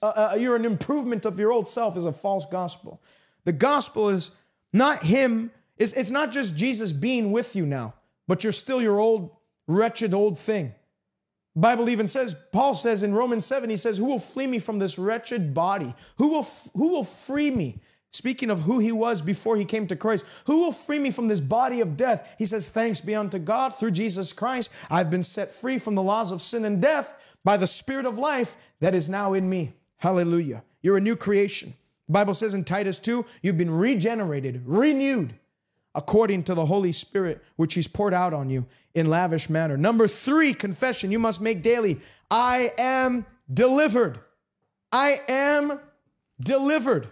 [SPEAKER 2] uh, uh, you're an improvement of your old self is a false gospel. The gospel is not Him, it's, it's not just Jesus being with you now, but you're still your old, wretched old thing. Bible even says, Paul says in Romans 7, he says, Who will flee me from this wretched body? Who will, who will free me? Speaking of who he was before he came to Christ, who will free me from this body of death? He says, Thanks be unto God through Jesus Christ. I've been set free from the laws of sin and death by the Spirit of life that is now in me. Hallelujah. You're a new creation. The Bible says in Titus 2, you've been regenerated, renewed according to the Holy Spirit, which He's poured out on you in lavish manner. Number three, confession you must make daily I am delivered. I am delivered.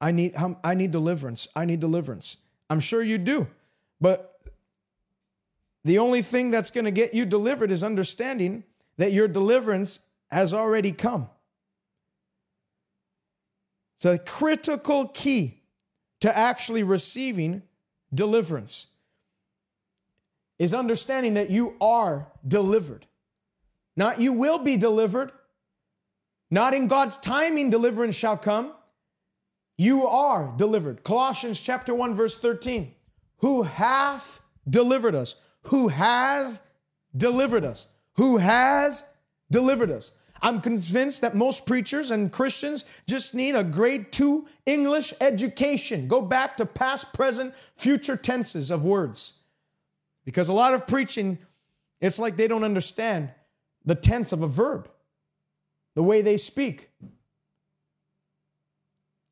[SPEAKER 2] I need, I need deliverance. I need deliverance. I'm sure you do. But the only thing that's going to get you delivered is understanding that your deliverance has already come. It's a critical key to actually receiving deliverance is understanding that you are delivered. Not you will be delivered. Not in God's timing deliverance shall come. You are delivered. Colossians chapter 1 verse 13. Who hath delivered us? Who has delivered us? Who has delivered us? I'm convinced that most preachers and Christians just need a grade two English education. Go back to past, present, future tenses of words. Because a lot of preaching, it's like they don't understand the tense of a verb, the way they speak.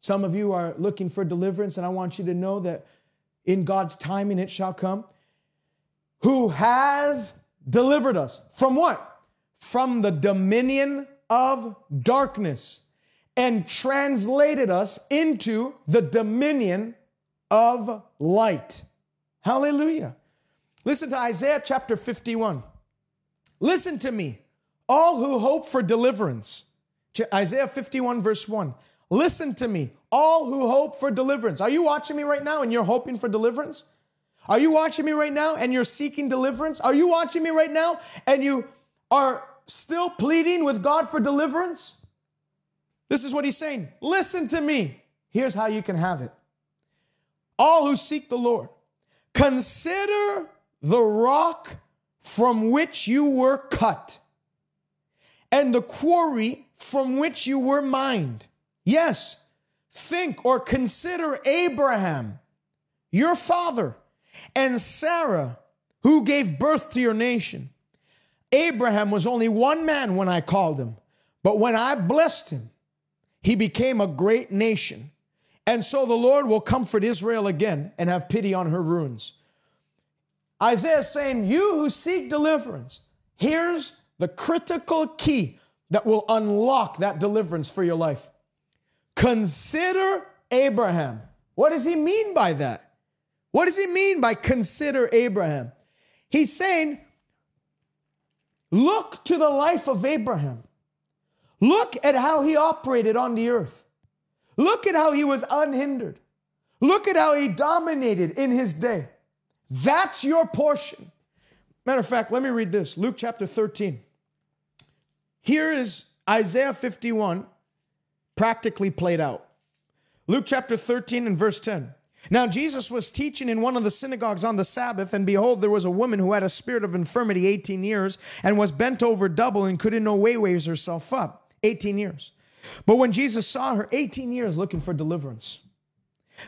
[SPEAKER 2] Some of you are looking for deliverance, and I want you to know that in God's timing it shall come. Who has delivered us from what? From the dominion of darkness and translated us into the dominion of light. Hallelujah. Listen to Isaiah chapter 51. Listen to me, all who hope for deliverance. Isaiah 51, verse 1. Listen to me, all who hope for deliverance. Are you watching me right now and you're hoping for deliverance? Are you watching me right now and you're seeking deliverance? Are you watching me right now and you are still pleading with God for deliverance? This is what he's saying. Listen to me. Here's how you can have it. All who seek the Lord, consider the rock from which you were cut and the quarry from which you were mined. Yes, think or consider Abraham, your father, and Sarah, who gave birth to your nation. Abraham was only one man when I called him, but when I blessed him, he became a great nation. And so the Lord will comfort Israel again and have pity on her ruins. Isaiah is saying, You who seek deliverance, here's the critical key that will unlock that deliverance for your life. Consider Abraham. What does he mean by that? What does he mean by consider Abraham? He's saying, Look to the life of Abraham. Look at how he operated on the earth. Look at how he was unhindered. Look at how he dominated in his day. That's your portion. Matter of fact, let me read this Luke chapter 13. Here is Isaiah 51 practically played out. Luke chapter 13 and verse 10. Now, Jesus was teaching in one of the synagogues on the Sabbath, and behold, there was a woman who had a spirit of infirmity 18 years and was bent over double and could in no way raise herself up. 18 years. But when Jesus saw her, 18 years looking for deliverance.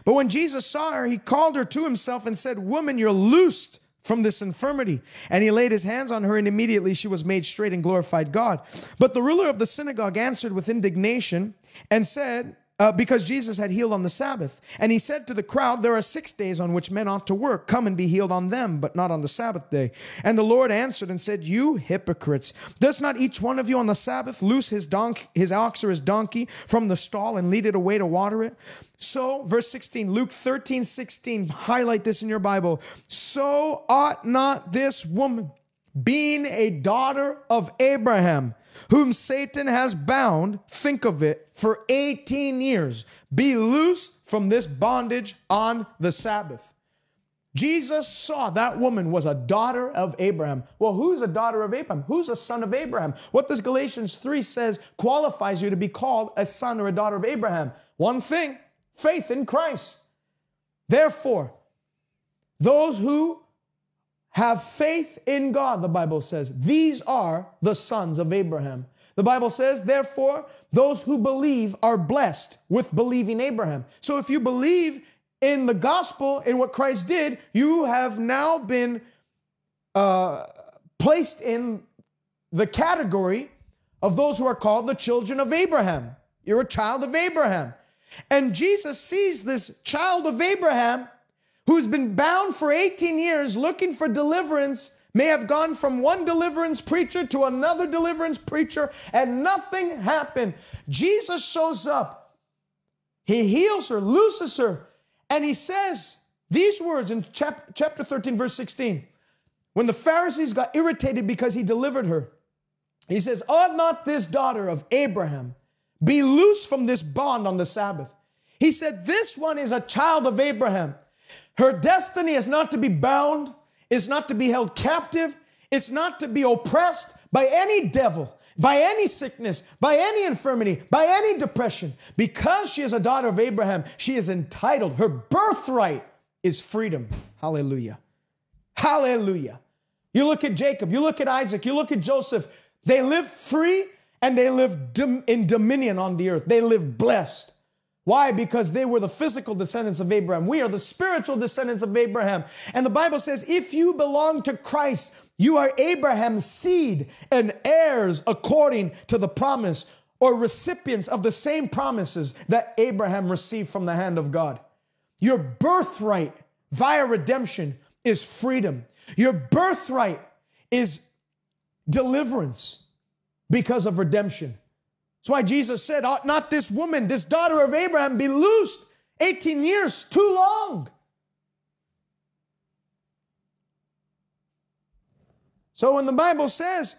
[SPEAKER 2] But when Jesus saw her, he called her to himself and said, Woman, you're loosed from this infirmity. And he laid his hands on her, and immediately she was made straight and glorified God. But the ruler of the synagogue answered with indignation and said, uh, because Jesus had healed on the Sabbath. And he said to the crowd, There are six days on which men ought to work. Come and be healed on them, but not on the Sabbath day. And the Lord answered and said, You hypocrites, does not each one of you on the Sabbath loose his donkey, his ox or his donkey from the stall and lead it away to water it? So, verse 16, Luke 13, 16, highlight this in your Bible. So ought not this woman, being a daughter of Abraham, whom Satan has bound, think of it, for 18 years, be loose from this bondage on the Sabbath. Jesus saw that woman was a daughter of Abraham. Well, who's a daughter of Abraham? Who's a son of Abraham? What does Galatians 3 says qualifies you to be called a son or a daughter of Abraham? One thing, faith in Christ. Therefore, those who have faith in God, the Bible says. These are the sons of Abraham. The Bible says, therefore, those who believe are blessed with believing Abraham. So if you believe in the gospel, in what Christ did, you have now been uh, placed in the category of those who are called the children of Abraham. You're a child of Abraham. And Jesus sees this child of Abraham who's been bound for 18 years looking for deliverance may have gone from one deliverance preacher to another deliverance preacher and nothing happened. Jesus shows up. He heals her, looses her, and he says these words in chapter 13, verse 16. When the Pharisees got irritated because he delivered her, he says, Ought not this daughter of Abraham be loosed from this bond on the Sabbath? He said, This one is a child of Abraham. Her destiny is not to be bound, is not to be held captive, it's not to be oppressed by any devil, by any sickness, by any infirmity, by any depression. Because she is a daughter of Abraham, she is entitled. Her birthright is freedom. Hallelujah. Hallelujah. You look at Jacob, you look at Isaac, you look at Joseph. They live free and they live in dominion on the earth. They live blessed. Why? Because they were the physical descendants of Abraham. We are the spiritual descendants of Abraham. And the Bible says, if you belong to Christ, you are Abraham's seed and heirs according to the promise or recipients of the same promises that Abraham received from the hand of God. Your birthright via redemption is freedom. Your birthright is deliverance because of redemption. That's why Jesus said, Ought not this woman, this daughter of Abraham, be loosed 18 years too long? So when the Bible says,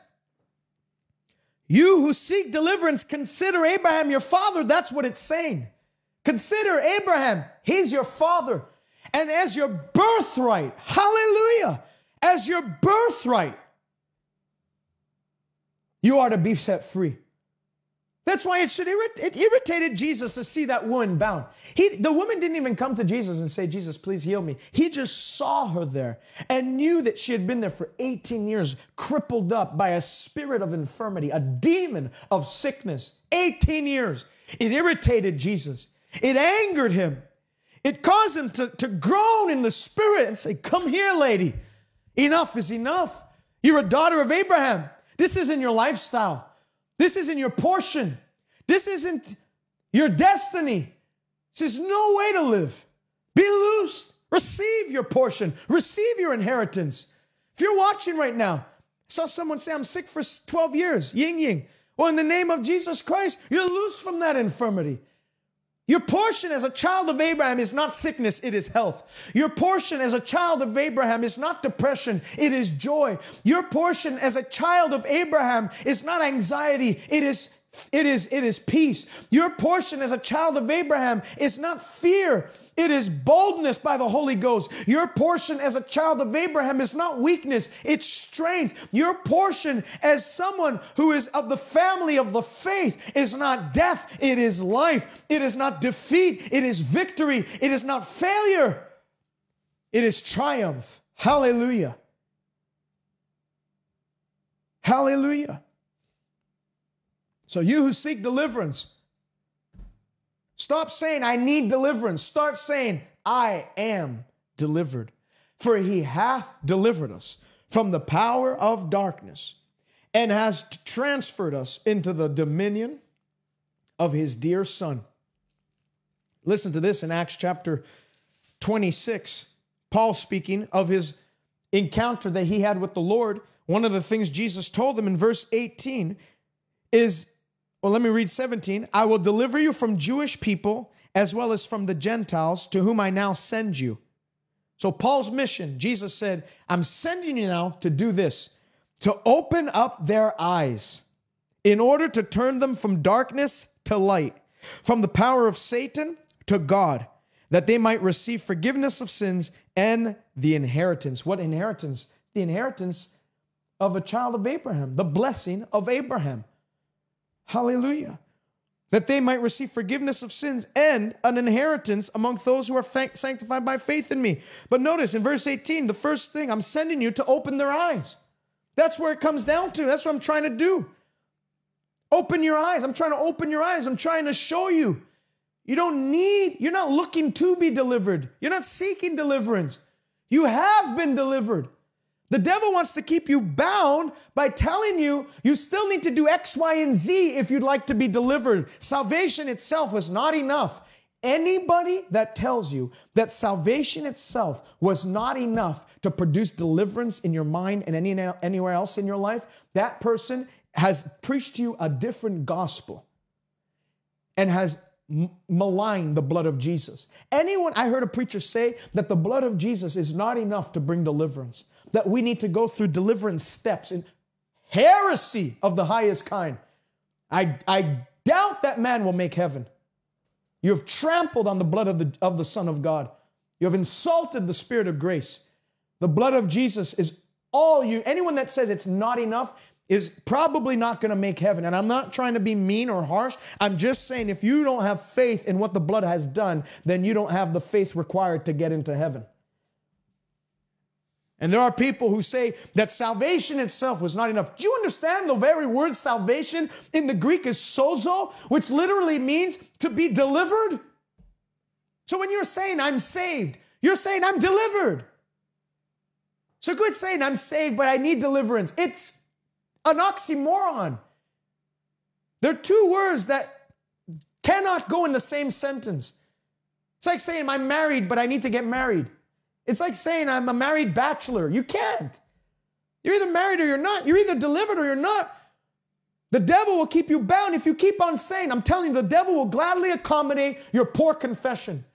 [SPEAKER 2] You who seek deliverance, consider Abraham your father, that's what it's saying. Consider Abraham, he's your father. And as your birthright, hallelujah, as your birthright, you are to be set free. That's why it should irrit- it irritated Jesus to see that woman bound. He, the woman didn't even come to Jesus and say, Jesus, please heal me. He just saw her there and knew that she had been there for 18 years, crippled up by a spirit of infirmity, a demon of sickness. 18 years. It irritated Jesus. It angered him. It caused him to, to groan in the spirit and say, Come here, lady. Enough is enough. You're a daughter of Abraham. This isn't your lifestyle. This isn't your portion. This isn't your destiny. This is no way to live. Be loosed. Receive your portion. Receive your inheritance. If you're watching right now, I saw someone say, I'm sick for 12 years. Ying ying. Well, in the name of Jesus Christ, you're loose from that infirmity. Your portion as a child of Abraham is not sickness, it is health. Your portion as a child of Abraham is not depression, it is joy. Your portion as a child of Abraham is not anxiety, it is it is it is peace. Your portion as a child of Abraham is not fear, it is boldness by the Holy Ghost. Your portion as a child of Abraham is not weakness, it's strength. Your portion as someone who is of the family of the faith is not death, it is life. It is not defeat, it is victory. It is not failure, it is triumph. Hallelujah. Hallelujah. So, you who seek deliverance, Stop saying, I need deliverance. Start saying, I am delivered. For he hath delivered us from the power of darkness and has transferred us into the dominion of his dear Son. Listen to this in Acts chapter 26. Paul speaking of his encounter that he had with the Lord. One of the things Jesus told him in verse 18 is, well, let me read 17. I will deliver you from Jewish people as well as from the Gentiles to whom I now send you. So, Paul's mission, Jesus said, I'm sending you now to do this, to open up their eyes in order to turn them from darkness to light, from the power of Satan to God, that they might receive forgiveness of sins and the inheritance. What inheritance? The inheritance of a child of Abraham, the blessing of Abraham. Hallelujah. That they might receive forgiveness of sins and an inheritance among those who are sanctified by faith in me. But notice in verse 18, the first thing I'm sending you to open their eyes. That's where it comes down to. That's what I'm trying to do. Open your eyes. I'm trying to open your eyes. I'm trying to show you. You don't need, you're not looking to be delivered. You're not seeking deliverance. You have been delivered. The devil wants to keep you bound by telling you you still need to do X, Y, and Z if you'd like to be delivered. Salvation itself was not enough. Anybody that tells you that salvation itself was not enough to produce deliverance in your mind and any, anywhere else in your life, that person has preached you a different gospel and has maligned the blood of Jesus. Anyone, I heard a preacher say that the blood of Jesus is not enough to bring deliverance, that we need to go through deliverance steps in heresy of the highest kind. I, I doubt that man will make heaven. You have trampled on the blood of the, of the Son of God. You have insulted the Spirit of grace. The blood of Jesus is all you. Anyone that says it's not enough is probably not going to make heaven. And I'm not trying to be mean or harsh. I'm just saying if you don't have faith in what the blood has done, then you don't have the faith required to get into heaven. And there are people who say that salvation itself was not enough. Do you understand the very word salvation in the Greek is sozo, which literally means to be delivered? So when you're saying I'm saved, you're saying I'm delivered. So quit saying I'm saved, but I need deliverance. It's an oxymoron. There are two words that cannot go in the same sentence. It's like saying, I'm married, but I need to get married. It's like saying, I'm a married bachelor. You can't. You're either married or you're not. You're either delivered or you're not. The devil will keep you bound if you keep on saying, I'm telling you, the devil will gladly accommodate your poor confession.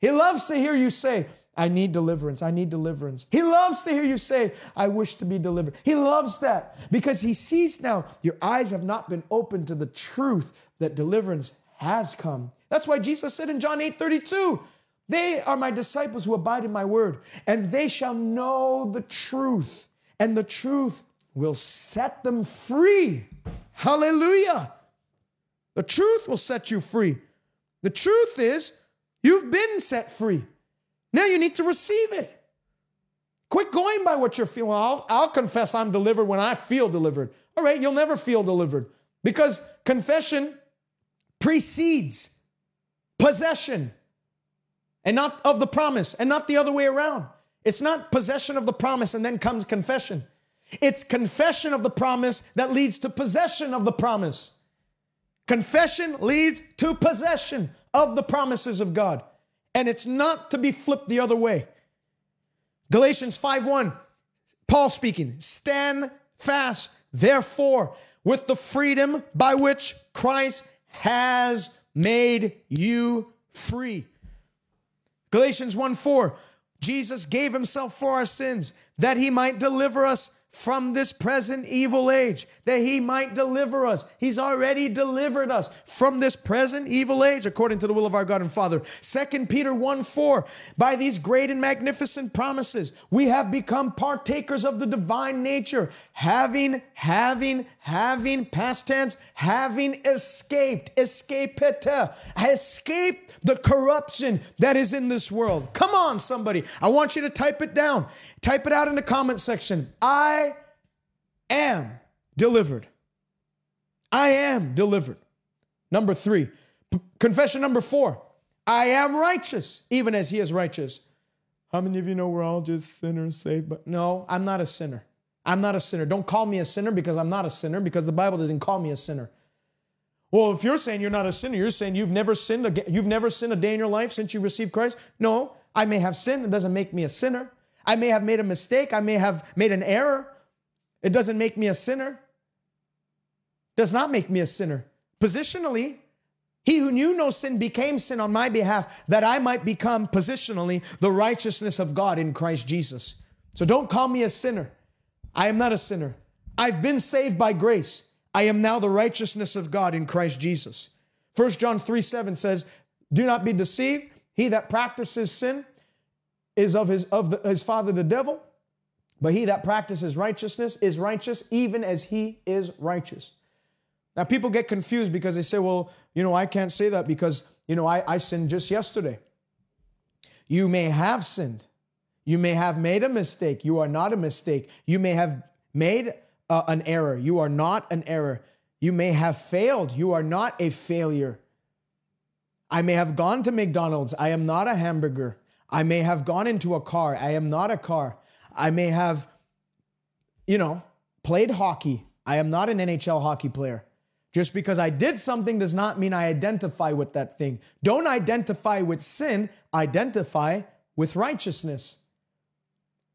[SPEAKER 2] He loves to hear you say, I need deliverance. I need deliverance. He loves to hear you say, I wish to be delivered. He loves that because he sees now your eyes have not been opened to the truth that deliverance has come. That's why Jesus said in John 8 32, They are my disciples who abide in my word, and they shall know the truth, and the truth will set them free. Hallelujah. The truth will set you free. The truth is, you've been set free. Now you need to receive it. Quit going by what you're feeling. I'll, I'll confess I'm delivered when I feel delivered. All right, you'll never feel delivered because confession precedes possession and not of the promise and not the other way around. It's not possession of the promise and then comes confession. It's confession of the promise that leads to possession of the promise. Confession leads to possession of the promises of God and it's not to be flipped the other way. Galatians 5:1, Paul speaking, stand fast, therefore, with the freedom by which Christ has made you free. Galatians 1 4, Jesus gave himself for our sins that he might deliver us from this present evil age, that he might deliver us. He's already delivered us from this present evil age, according to the will of our God and Father. Second Peter 1 4, by these great and magnificent promises, we have become partakers of the divine nature, having, having, having, past tense, having escaped, escaped, escaped the corruption that is in this world. Come on, somebody. I want you to type it down. Type it out in the comment section. I am delivered. I am delivered. Number three, p- confession number four I am righteous, even as he is righteous. How many of you know we're all just sinners saved? But no, I'm not a sinner. I'm not a sinner. Don't call me a sinner because I'm not a sinner, because the Bible doesn't call me a sinner. Well, if you're saying you're not a sinner, you're saying you've never sinned. Again, you've never sinned a day in your life since you received Christ. No, I may have sinned. It doesn't make me a sinner. I may have made a mistake. I may have made an error. It doesn't make me a sinner. Does not make me a sinner. Positionally, he who knew no sin became sin on my behalf that I might become positionally the righteousness of God in Christ Jesus. So don't call me a sinner. I am not a sinner. I've been saved by grace. I am now the righteousness of God in Christ Jesus. 1 John 3 7 says, Do not be deceived. He that practices sin is of his of the, his father the devil, but he that practices righteousness is righteous even as he is righteous. Now people get confused because they say, well, you know, I can't say that because, you know, I, I sinned just yesterday. You may have sinned. You may have made a mistake. You are not a mistake. You may have made uh, an error. You are not an error. You may have failed. You are not a failure. I may have gone to McDonald's. I am not a hamburger. I may have gone into a car. I am not a car. I may have, you know, played hockey. I am not an NHL hockey player. Just because I did something does not mean I identify with that thing. Don't identify with sin, identify with righteousness.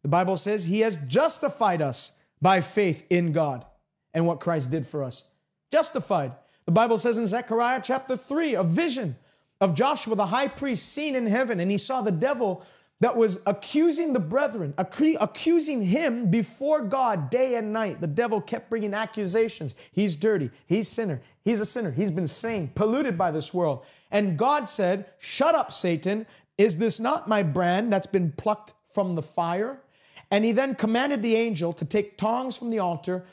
[SPEAKER 2] The Bible says he has justified us by faith in God and what Christ did for us. Justified. The Bible says in Zechariah chapter 3, a vision of Joshua the high priest seen in heaven, and he saw the devil that was accusing the brethren, accusing him before God day and night. The devil kept bringing accusations. He's dirty. He's sinner. He's a sinner. He's been stained, polluted by this world. And God said, Shut up, Satan. Is this not my brand that's been plucked from the fire? And he then commanded the angel to take tongs from the altar.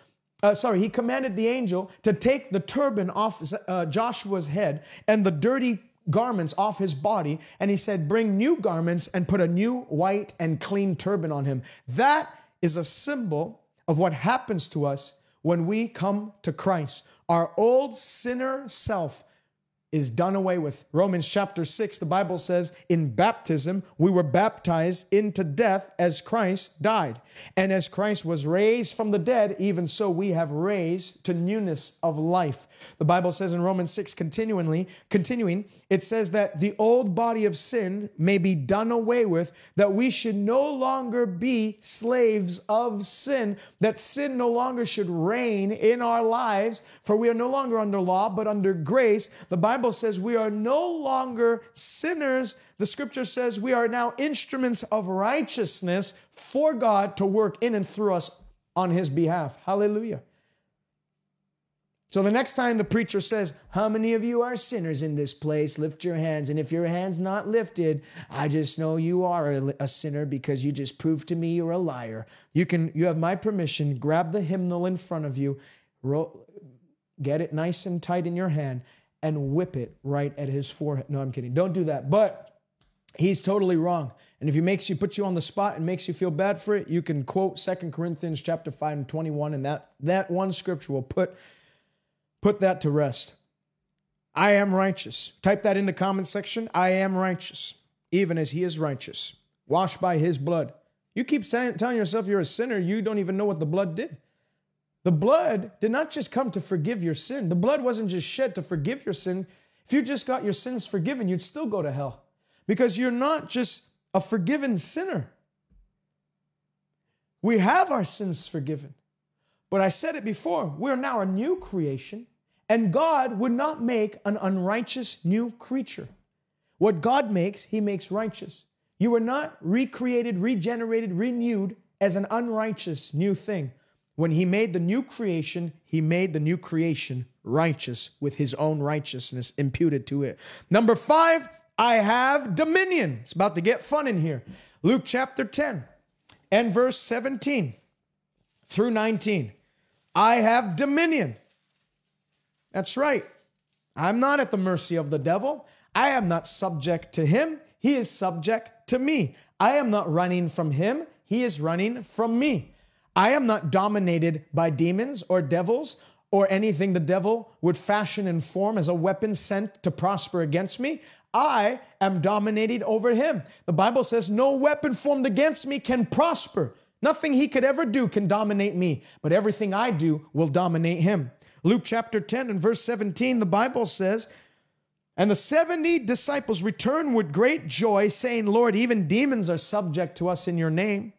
[SPEAKER 2] Uh, sorry, he commanded the angel to take the turban off uh, Joshua's head and the dirty garments off his body. And he said, Bring new garments and put a new white and clean turban on him. That is a symbol of what happens to us when we come to Christ. Our old sinner self is done away with. Romans chapter 6, the Bible says, in baptism, we were baptized into death as Christ died. And as Christ was raised from the dead, even so we have raised to newness of life. The Bible says in Romans 6, continually, continuing, it says that the old body of sin may be done away with, that we should no longer be slaves of sin, that sin no longer should reign in our lives, for we are no longer under law, but under grace. The Bible Bible says we are no longer sinners. The scripture says we are now instruments of righteousness for God to work in and through us on his behalf. Hallelujah. So the next time the preacher says, How many of you are sinners in this place? Lift your hands. And if your hand's not lifted, I just know you are a, sinner because you just proved to me you're a liar. You can you have my permission, grab the hymnal in front of you, roll, get it nice and tight in your hand, and whip it right at his forehead. No, I'm kidding. Don't do that. But he's totally wrong. And if he makes you put you on the spot and makes you feel bad for it, you can quote Second Corinthians chapter 5 and 21 and that that one scripture will put put that to rest. I am righteous. Type that in the comment section. I am righteous, even as he is righteous, washed by his blood. You keep saying, telling yourself you're a sinner, you don't even know what the blood did. The blood did not just come to forgive your sin. The blood wasn't just shed to forgive your sin. If you just got your sins forgiven, you'd still go to hell because you're not just a forgiven sinner. We have our sins forgiven. But I said it before, we're now a new creation, and God would not make an unrighteous new creature. What God makes, He makes righteous. You were not recreated, regenerated, renewed as an unrighteous new thing. When he made the new creation, he made the new creation righteous with his own righteousness imputed to it. Number five, I have dominion. It's about to get fun in here. Luke chapter 10 and verse 17 through 19. I have dominion. That's right. I'm not at the mercy of the devil. I am not subject to him. He is subject to me. I am not running from him. He is running from me. I am not dominated by demons or devils or anything the devil would fashion and form as a weapon sent to prosper against me. I am dominated over him. The Bible says, No weapon formed against me can prosper. Nothing he could ever do can dominate me, but everything I do will dominate him. Luke chapter 10 and verse 17, the Bible says, and the 70 disciples returned with great joy, saying, Lord, even demons are subject to us in your name.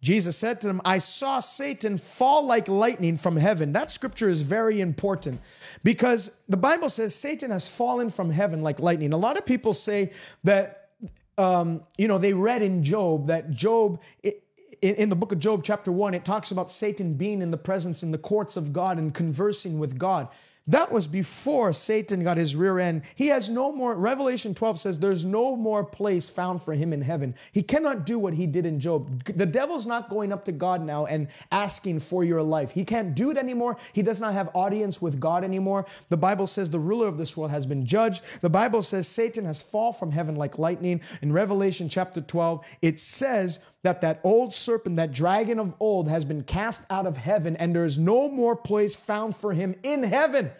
[SPEAKER 2] Jesus said to them, I saw Satan fall like lightning from heaven. That scripture is very important because the Bible says Satan has fallen from heaven like lightning. A lot of people say that, um, you know, they read in Job that Job, it, in, the book of Job, chapter 1, it talks about Satan being in the presence in the courts of God and conversing with God. That was before Satan got his rear end. He has no more, Revelation 12 says there's no more place found for him in heaven. He cannot do what he did in Job. The devil's not going up to God now and asking for your life. He can't do it anymore. He does not have audience with God anymore. The Bible says the ruler of this world has been judged. The Bible says Satan has fallen from heaven like lightning. In Revelation chapter 12, it says that that old serpent, that dragon of old, has been cast out of heaven, and there is no more place found for him in heaven.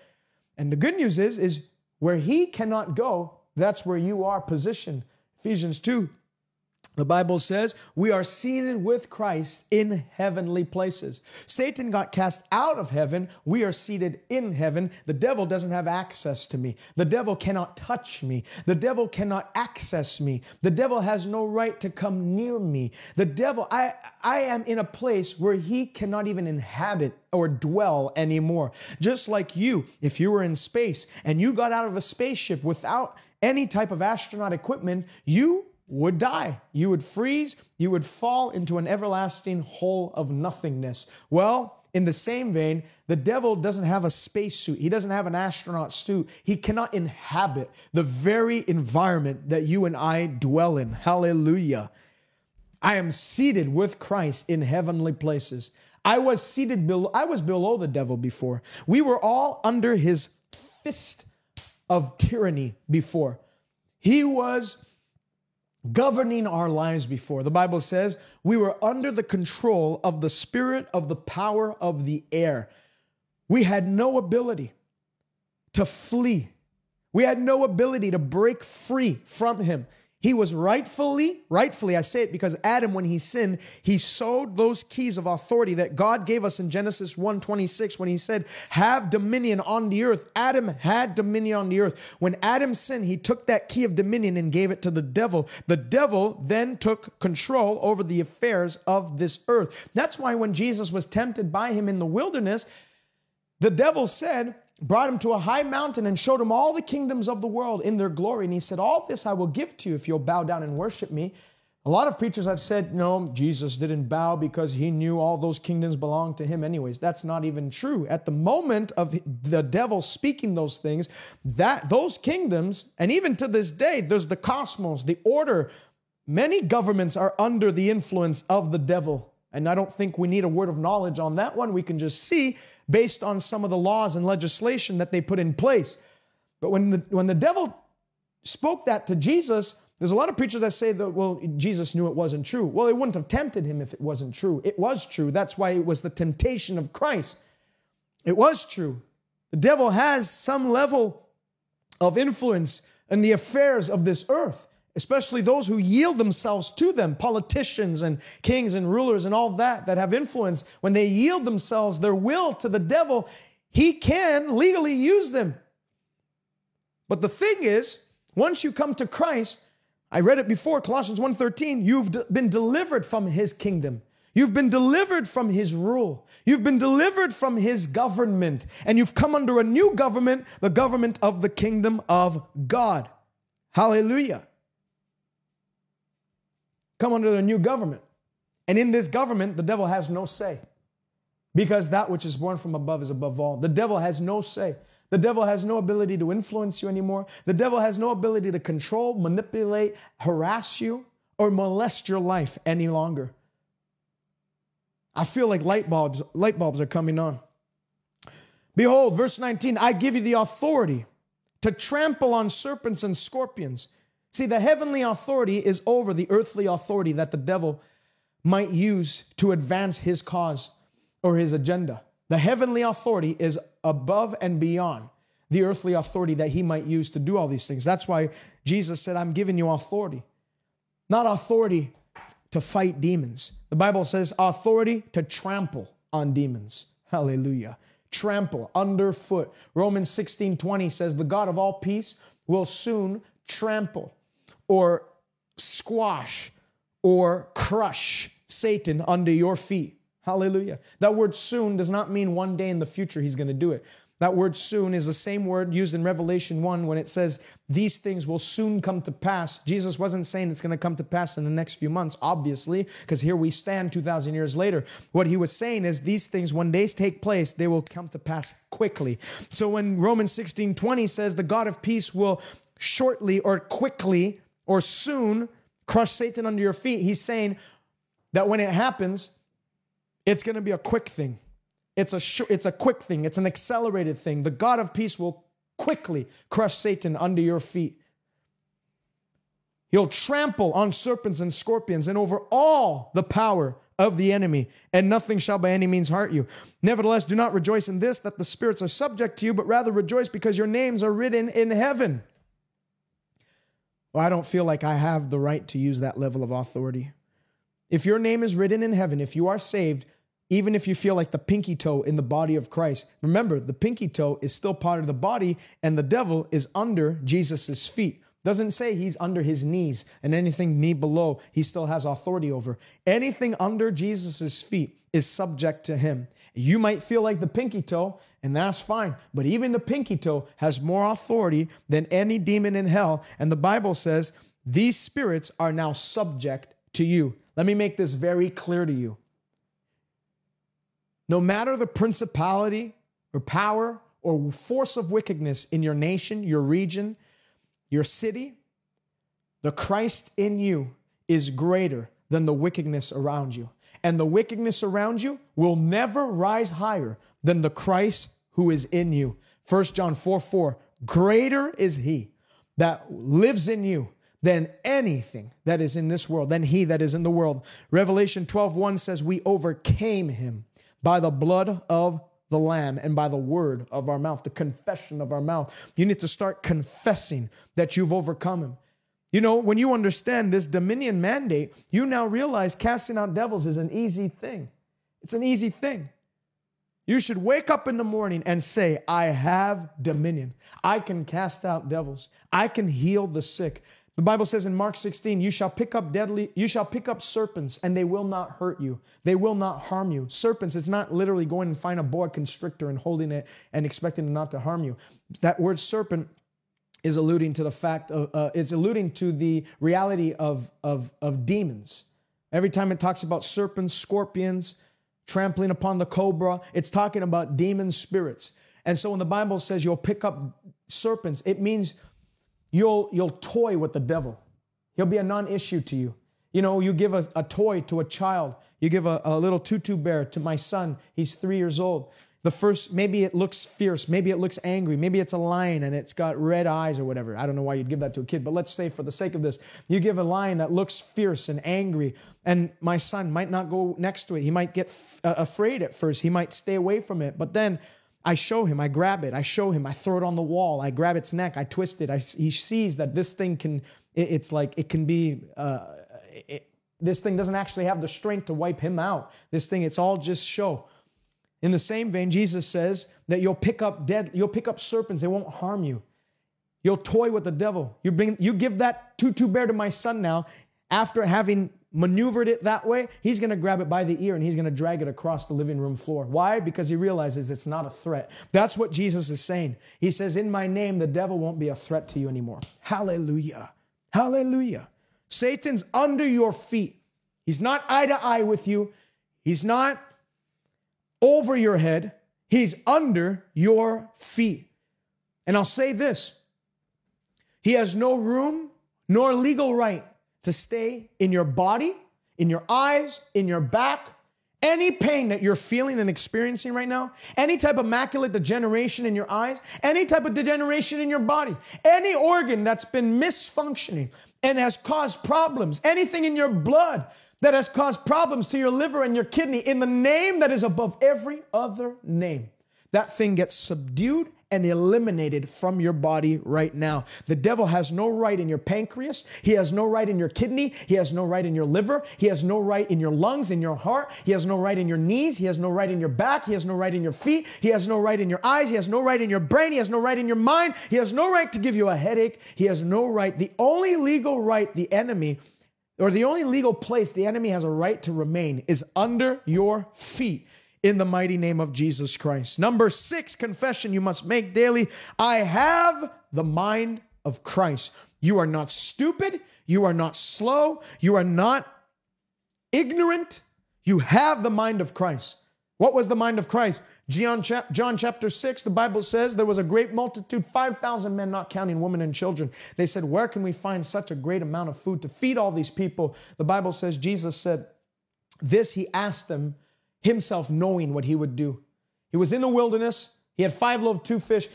[SPEAKER 2] And the good news is, is where he cannot go, that's where you are positioned. Ephesians 2 the Bible says we are seated with Christ in heavenly places. Satan got cast out of heaven. We are seated in heaven. The devil doesn't have access to me. The devil cannot touch me. The devil cannot access me. The devil has no right to come near me. The devil, I, I am in a place where he cannot even inhabit or dwell anymore. Just like you, if you were in space and you got out of a spaceship without any type of astronaut equipment, you would die. You would freeze. You would fall into an everlasting hole of nothingness. Well, in the same vein, the devil doesn't have a spacesuit. He doesn't have an astronaut suit. He cannot inhabit the very environment that you and I dwell in. Hallelujah. I am seated with Christ in heavenly places. I was seated below, I was below the devil before. We were all under his fist of tyranny before. He was governing our lives before. The Bible says we were under the control of the spirit of the power of the air. We had no ability to flee. We had no ability to break free from him. He was rightfully, rightfully, I say it because Adam, when he sinned, he sowed those keys of authority that God gave us in Genesis 1:26 when he said, Have dominion on the earth. Adam had dominion on the earth. When Adam sinned, he took that key of dominion and gave it to the devil. The devil then took control over the affairs of this earth. That's why when Jesus was tempted by him in the wilderness, the devil said, brought him to a high mountain and showed him all the kingdoms of the world in their glory. And he said, All this I will give to you if you'll bow down and worship me. A lot of preachers have said, no, Jesus didn't bow because he knew all those kingdoms belonged to him anyways. That's not even true. At the moment of the devil speaking those things, that those kingdoms, and even to this day, there's the cosmos, the order. Many governments are under the influence of the devil. And I don't think we need a word of knowledge on that one. We can just see based on some of the laws and legislation that they put in place. But when the, when the devil spoke that to Jesus, there's a lot of preachers that say that, well, Jesus knew it wasn't true. Well, it wouldn't have tempted him if it wasn't true. It was true. That's why it was the temptation of Christ. It was true. The devil has some level of influence in the affairs of this earth especially those who yield themselves to them, politicians and kings and rulers and all that that have influence, when they yield themselves, their will to the devil, he can legally use them. But the thing is, once you come to Christ, I read it before, Colossians 1:13, you've been delivered from his kingdom. You've been delivered from his rule. You've been delivered from his government. And you've come under a new government, the government of the kingdom of God. Hallelujah come under the new government. And in this government, the devil has no say because that which is born from above is above all. The devil has no say. The devil has no ability to influence you anymore. The devil has no ability to control, manipulate, harass you, or molest your life any longer. I feel like light bulbs, light bulbs are coming on. Behold, verse 19, I give you the authority to trample on serpents and scorpions See, the heavenly authority is over the earthly authority that the devil might use to advance his cause or his agenda. The heavenly authority is above and beyond the earthly authority that he might use to do all these things. That's why Jesus said, I'm giving you authority, not authority to fight demons. The Bible says authority to trample on demons. Hallelujah. trample, underfoot. Romans 16 20 says, The God of all peace will soon trample or squash or crush Satan under your feet. Hallelujah. That word soon does not mean one day in the future he's going to do it. That word soon is the same word used in Revelation 1 when it says these things will soon come to pass. Jesus wasn't saying it's going to come to pass in the next few months, obviously, because here we stand 2,000 years later. What he was saying is these things, when they take place, they will come to pass quickly. So when Romans 16 20 says the God of peace will shortly or quickly or soon crush Satan under your feet, he's saying that when it happens, it's going to be a quick thing. It's a sh- it's a quick thing. It's an accelerated thing. The God of peace will quickly crush Satan under your feet. He'll trample on serpents and scorpions and over all the power of the enemy, and nothing shall by any means hurt you. Nevertheless, do not rejoice in this that the spirits are subject to you, but rather rejoice because your names are written in heaven. I don't feel like I have the right to use that level of authority. If your name is written in heaven, if you are saved, even if you feel like the pinky toe in the body of Christ, remember the pinky toe is still part of the body and the devil is under Jesus' feet. Doesn't say he's under his knees and anything knee below, he still has authority over. Anything under Jesus' feet is subject to him. You might feel like the pinky toe, and that's fine, but even the pinky toe has more authority than any demon in hell. And the Bible says these spirits are now subject to you. Let me make this very clear to you. No matter the principality or power or force of wickedness in your nation, your region, your city, the Christ in you is greater than the wickedness around you. And the wickedness around you will never rise higher than the Christ who is in you. 1 John 4 4 Greater is he that lives in you than anything that is in this world, than he that is in the world. Revelation 12 1 says, We overcame him by the blood of the Lamb and by the word of our mouth, the confession of our mouth. You need to start confessing that you've overcome him. You know, when you understand this dominion mandate, you now realize casting out devils is an easy thing. It's an easy thing. You should wake up in the morning and say, I have dominion. I can cast out devils. I can heal the sick. The Bible says in Mark 16, you shall pick up deadly, you shall pick up serpents and they will not hurt you. They will not harm you. Serpents is not literally going and find a boa constrictor and holding it and expecting it not to harm you. That word serpent is alluding to the fact of, uh, it's alluding to the reality of, of, of demons. Every time it talks about serpents, scorpions, trampling upon the cobra, it's talking about demon spirits. And so when the Bible says you'll pick up serpents, it means you'll, you'll toy with the devil. He'll be a non issue to you. You know, you give a, a toy to a child, you give a, a little tutu bear to my son, he's three years old. The first, maybe it looks fierce, maybe it looks angry, maybe it's a lion and it's got red eyes or whatever. I don't know why you'd give that to a kid, but let's say for the sake of this, you give a lion that looks fierce and angry, and my son might not go next to it. He might get f- uh, afraid at first, he might stay away from it, but then I show him, I grab it, I show him, I throw it on the wall, I grab its neck, I twist it. I, he sees that this thing can, it, it's like, it can be, uh, it, this thing doesn't actually have the strength to wipe him out. This thing, it's all just show. In the same vein, Jesus says that you'll pick up dead, you'll pick up serpents, they won't harm you. You'll toy with the devil. You bring, you give that tutu bear to my son now after having maneuvered it that way, he's going to grab it by the ear and he's going to drag it across the living room floor. Why? Because he realizes it's not a threat. That's what Jesus is saying. He says, In my name, the devil won't be a threat to you anymore. Hallelujah. Hallelujah. Satan's under your feet. He's not eye to eye with you, he's not over your head, he's under your feet. And I'll say this he has no room nor legal right to stay in your body, in your eyes, in your back. Any pain that you're feeling and experiencing right now, any type of macular degeneration in your eyes, any type of degeneration in your body, any organ that's been misfunctioning and has caused problems, anything in your blood that has caused problems to your liver and your kidney, in the name that is above every other name, that thing gets subdued and eliminated from your body right now. The devil has no right in your pancreas. He has no right in your kidney. He has no right in your liver. He has no right in your lungs, in your heart. He has no right in your knees. He has no right in your back. He has no right in your feet. He has no right in your eyes. He has no right in your brain. He has no right in your mind. He has no right to give you a headache. He has no right. The only legal right the enemy or the only legal place the enemy has a right to remain is under your feet in the mighty name of Jesus Christ. Number six, confession you must make daily. I have the mind of Christ. You are not stupid. You are not slow. You are not ignorant. You have the mind of Christ. What was the mind of Christ? John, chapter 6, the Bible says there was a great multitude, 5,000 men, not counting women and children. They said, Where can we find such a great amount of food to feed all these people? The Bible says Jesus said, This he asked them himself knowing what he would do. He was in the wilderness, he had five loaves, two fish.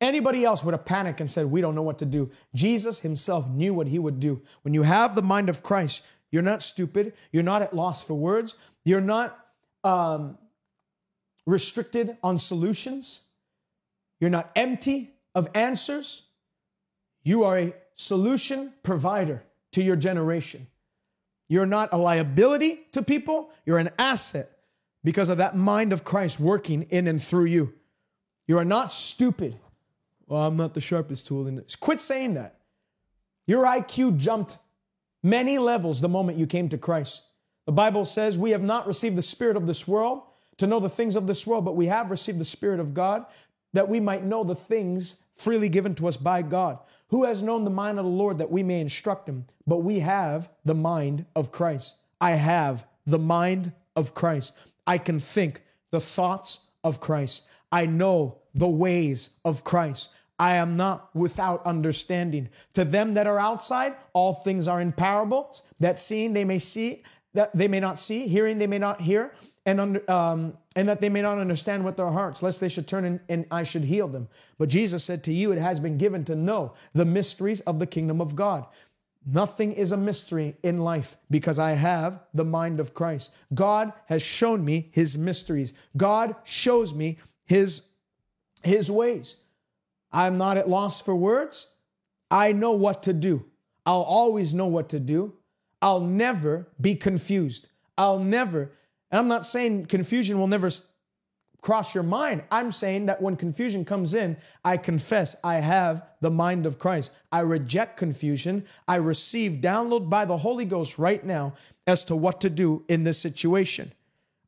[SPEAKER 2] Anybody else would have panicked and said, We don't know what to do. Jesus himself knew what he would do. When you have the mind of Christ, you're not stupid, you're not at loss for words, you're not um, restricted on solutions, you're not empty of answers. You are a solution provider to your generation. You're not a liability to people, you're an asset because of that mind of Christ working in and through you. You are not stupid. Well, I'm not the sharpest tool in this. Quit saying that. Your IQ jumped many levels the moment you came to Christ. The Bible says we have not received the spirit of this world to know the things of this world, but we have received the spirit of God that we might know the things freely given to us by God. Who has known the mind of the Lord that we may instruct him? But we have the mind of Christ. I have the mind of Christ. I can think the thoughts of Christ. I know the ways of Christ. I am not without understanding. To them that are outside, all things are in parables, that seeing they may see, that they may not see, hearing they may not hear, and under, um, and that they may not understand with their hearts, lest they should turn and, and I should heal them. But Jesus said to you, it has been given to know the mysteries of the kingdom of God. Nothing is a mystery in life because I have the mind of Christ. God has shown me his mysteries. God shows me his, his ways. I'm not at loss for words. I know what to do. I'll always know what to do. I'll never be confused. I'll never, and I'm not saying confusion will never cross your mind. I'm saying that when confusion comes in, I confess I have the mind of Christ. I reject confusion. I receive download by the Holy Ghost right now as to what to do in this situation.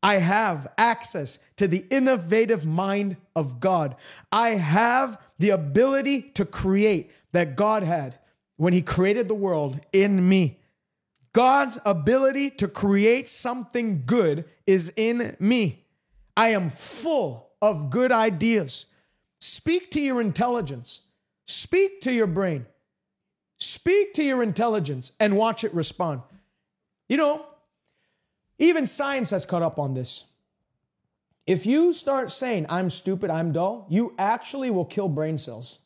[SPEAKER 2] I have access to the innovative mind of God. I have the ability to create that God had when He created the world in me. God's ability to create something good is in me. I am full of good ideas. Speak to your intelligence, speak to your brain, speak to your intelligence, and watch it respond. You know, even science has caught up on this. If you start saying, I'm stupid, I'm dull, you actually will kill brain cells.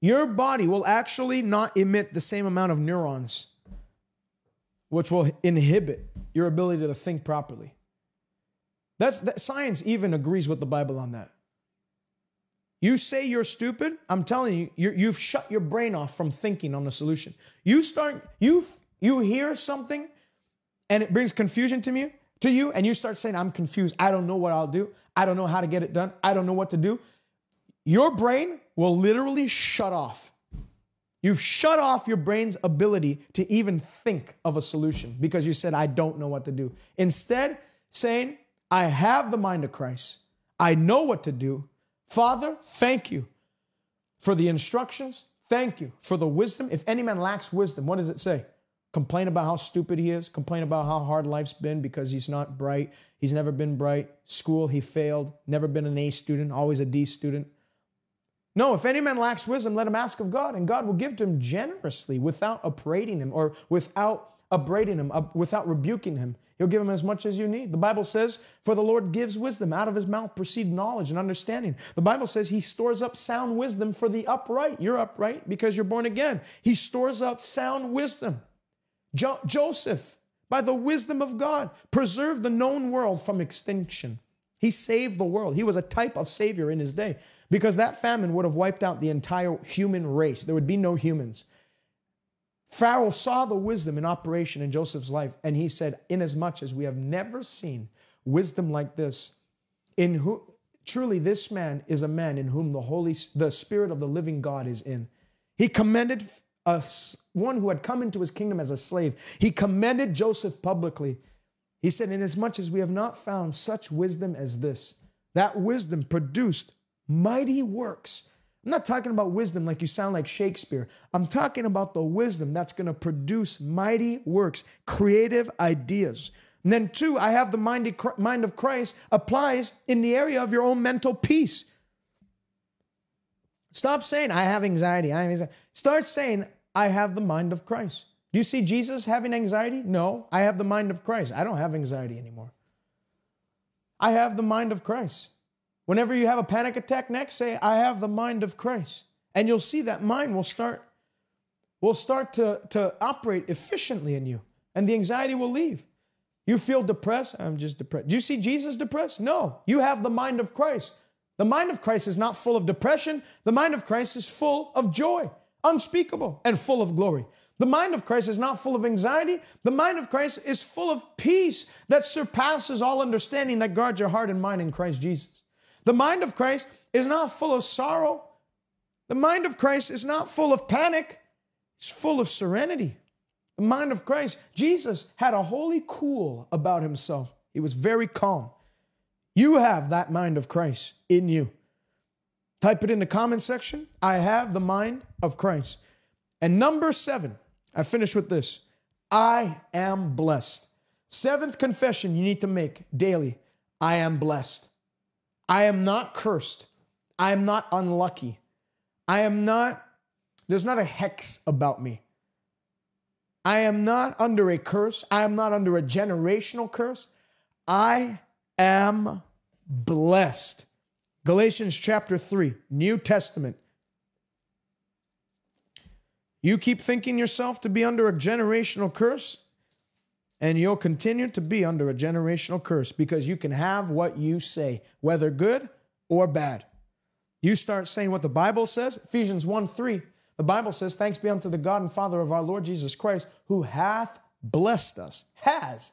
[SPEAKER 2] Your body will actually not emit the same amount of neurons, which will inhibit your ability to think properly. That's that science even agrees with the Bible on that. You say you're stupid, I'm telling you, you you've shut your brain off from thinking on a solution. You start, you you hear something and it brings confusion to me, to you, and you start saying, I'm confused. I don't know what I'll do. I don't know how to get it done. I don't know what to do. Your brain will literally shut off. You've shut off your brain's ability to even think of a solution because you said, I don't know what to do. Instead, saying, I have the mind of Christ. I know what to do. Father, thank you for the instructions. Thank you for the wisdom. If any man lacks wisdom, what does it say? Complain about how stupid he is. Complain about how hard life's been because he's not bright. He's never been bright. School, he failed. Never been an A student, always a D student. No, if any man lacks wisdom, let him ask of God, and God will give to him generously without upbraiding him or without upbraiding him, without rebuking him. He'll give him as much as you need. The Bible says, For the Lord gives wisdom. Out of his mouth proceed knowledge and understanding. The Bible says he stores up sound wisdom for the upright. You're upright because you're born again. He stores up sound wisdom. Jo- Joseph, by the wisdom of God, preserved the known world from extinction. He saved the world. He was a type of savior in his day because that famine would have wiped out the entire human race. There would be no humans. Pharaoh saw the wisdom in operation in Joseph's life, and he said, Inasmuch as we have never seen wisdom like this, in who truly this man is a man in whom the Holy the Spirit of the living God is in. He commended us one who had come into his kingdom as a slave. He commended Joseph publicly. He said, Inasmuch as we have not found such wisdom as this, that wisdom produced mighty works I'm not talking about wisdom like you sound like Shakespeare. I'm talking about the wisdom that's going to produce mighty works, creative ideas. And then, two, I have the mind of Christ applies in the area of your own mental peace. Stop saying, I have anxiety. I have anxiety. Start saying, I have the mind of Christ. Do you see Jesus having anxiety? No, I have the mind of Christ. I don't have anxiety anymore. I have the mind of Christ. Whenever you have a panic attack next, say, I have the mind of Christ. And you'll see that mind will start, will start to, to operate efficiently in you. And the anxiety will leave. You feel depressed? I'm just depressed. Do you see Jesus depressed? No. You have the mind of Christ. The mind of Christ is not full of depression. The mind of Christ is full of joy, unspeakable, and full of glory. The mind of Christ is not full of anxiety. The mind of Christ is full of peace that surpasses all understanding that guards your heart and mind in Christ Jesus. The mind of Christ is not full of sorrow. The mind of Christ is not full of panic. It's full of serenity. The mind of Christ, Jesus had a holy cool about himself. He was very calm. You have that mind of Christ in you. Type it in the comment section. I have the mind of Christ. And number seven, I finish with this I am blessed. Seventh confession you need to make daily I am blessed. I am not cursed. I am not unlucky. I am not, there's not a hex about me. I am not under a curse. I am not under a generational curse. I am blessed. Galatians chapter 3, New Testament. You keep thinking yourself to be under a generational curse, and you'll continue to be under a generational curse because you can have what you say, whether good or bad. You start saying what the Bible says, Ephesians 1 3, the Bible says, Thanks be unto the God and Father of our Lord Jesus Christ, who hath blessed us. Has.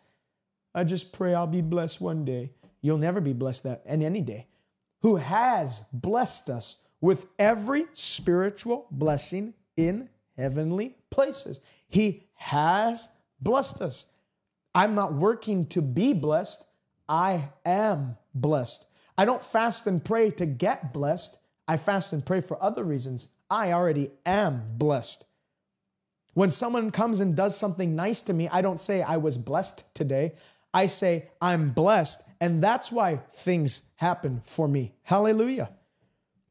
[SPEAKER 2] I just pray I'll be blessed one day. You'll never be blessed that and any day. Who has blessed us with every spiritual blessing in heavenly places. He has blessed us. I'm not working to be blessed. I am blessed. I don't fast and pray to get blessed. I fast and pray for other reasons. I already am blessed. When someone comes and does something nice to me, I don't say I was blessed today. I say I'm blessed, and that's why things happen for me. Hallelujah.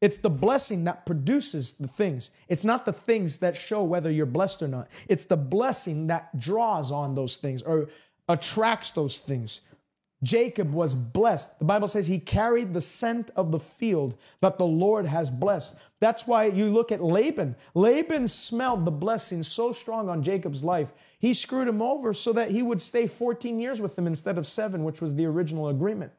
[SPEAKER 2] It's the blessing that produces the things. It's not the things that show whether you're blessed or not. It's the blessing that draws on those things or attracts those things. Jacob was blessed. The Bible says he carried the scent of the field that the Lord has blessed. That's why you look at Laban. Laban smelled the blessing so strong on Jacob's life, he screwed him over so that he would stay 14 years with him instead of seven, which was the original agreement.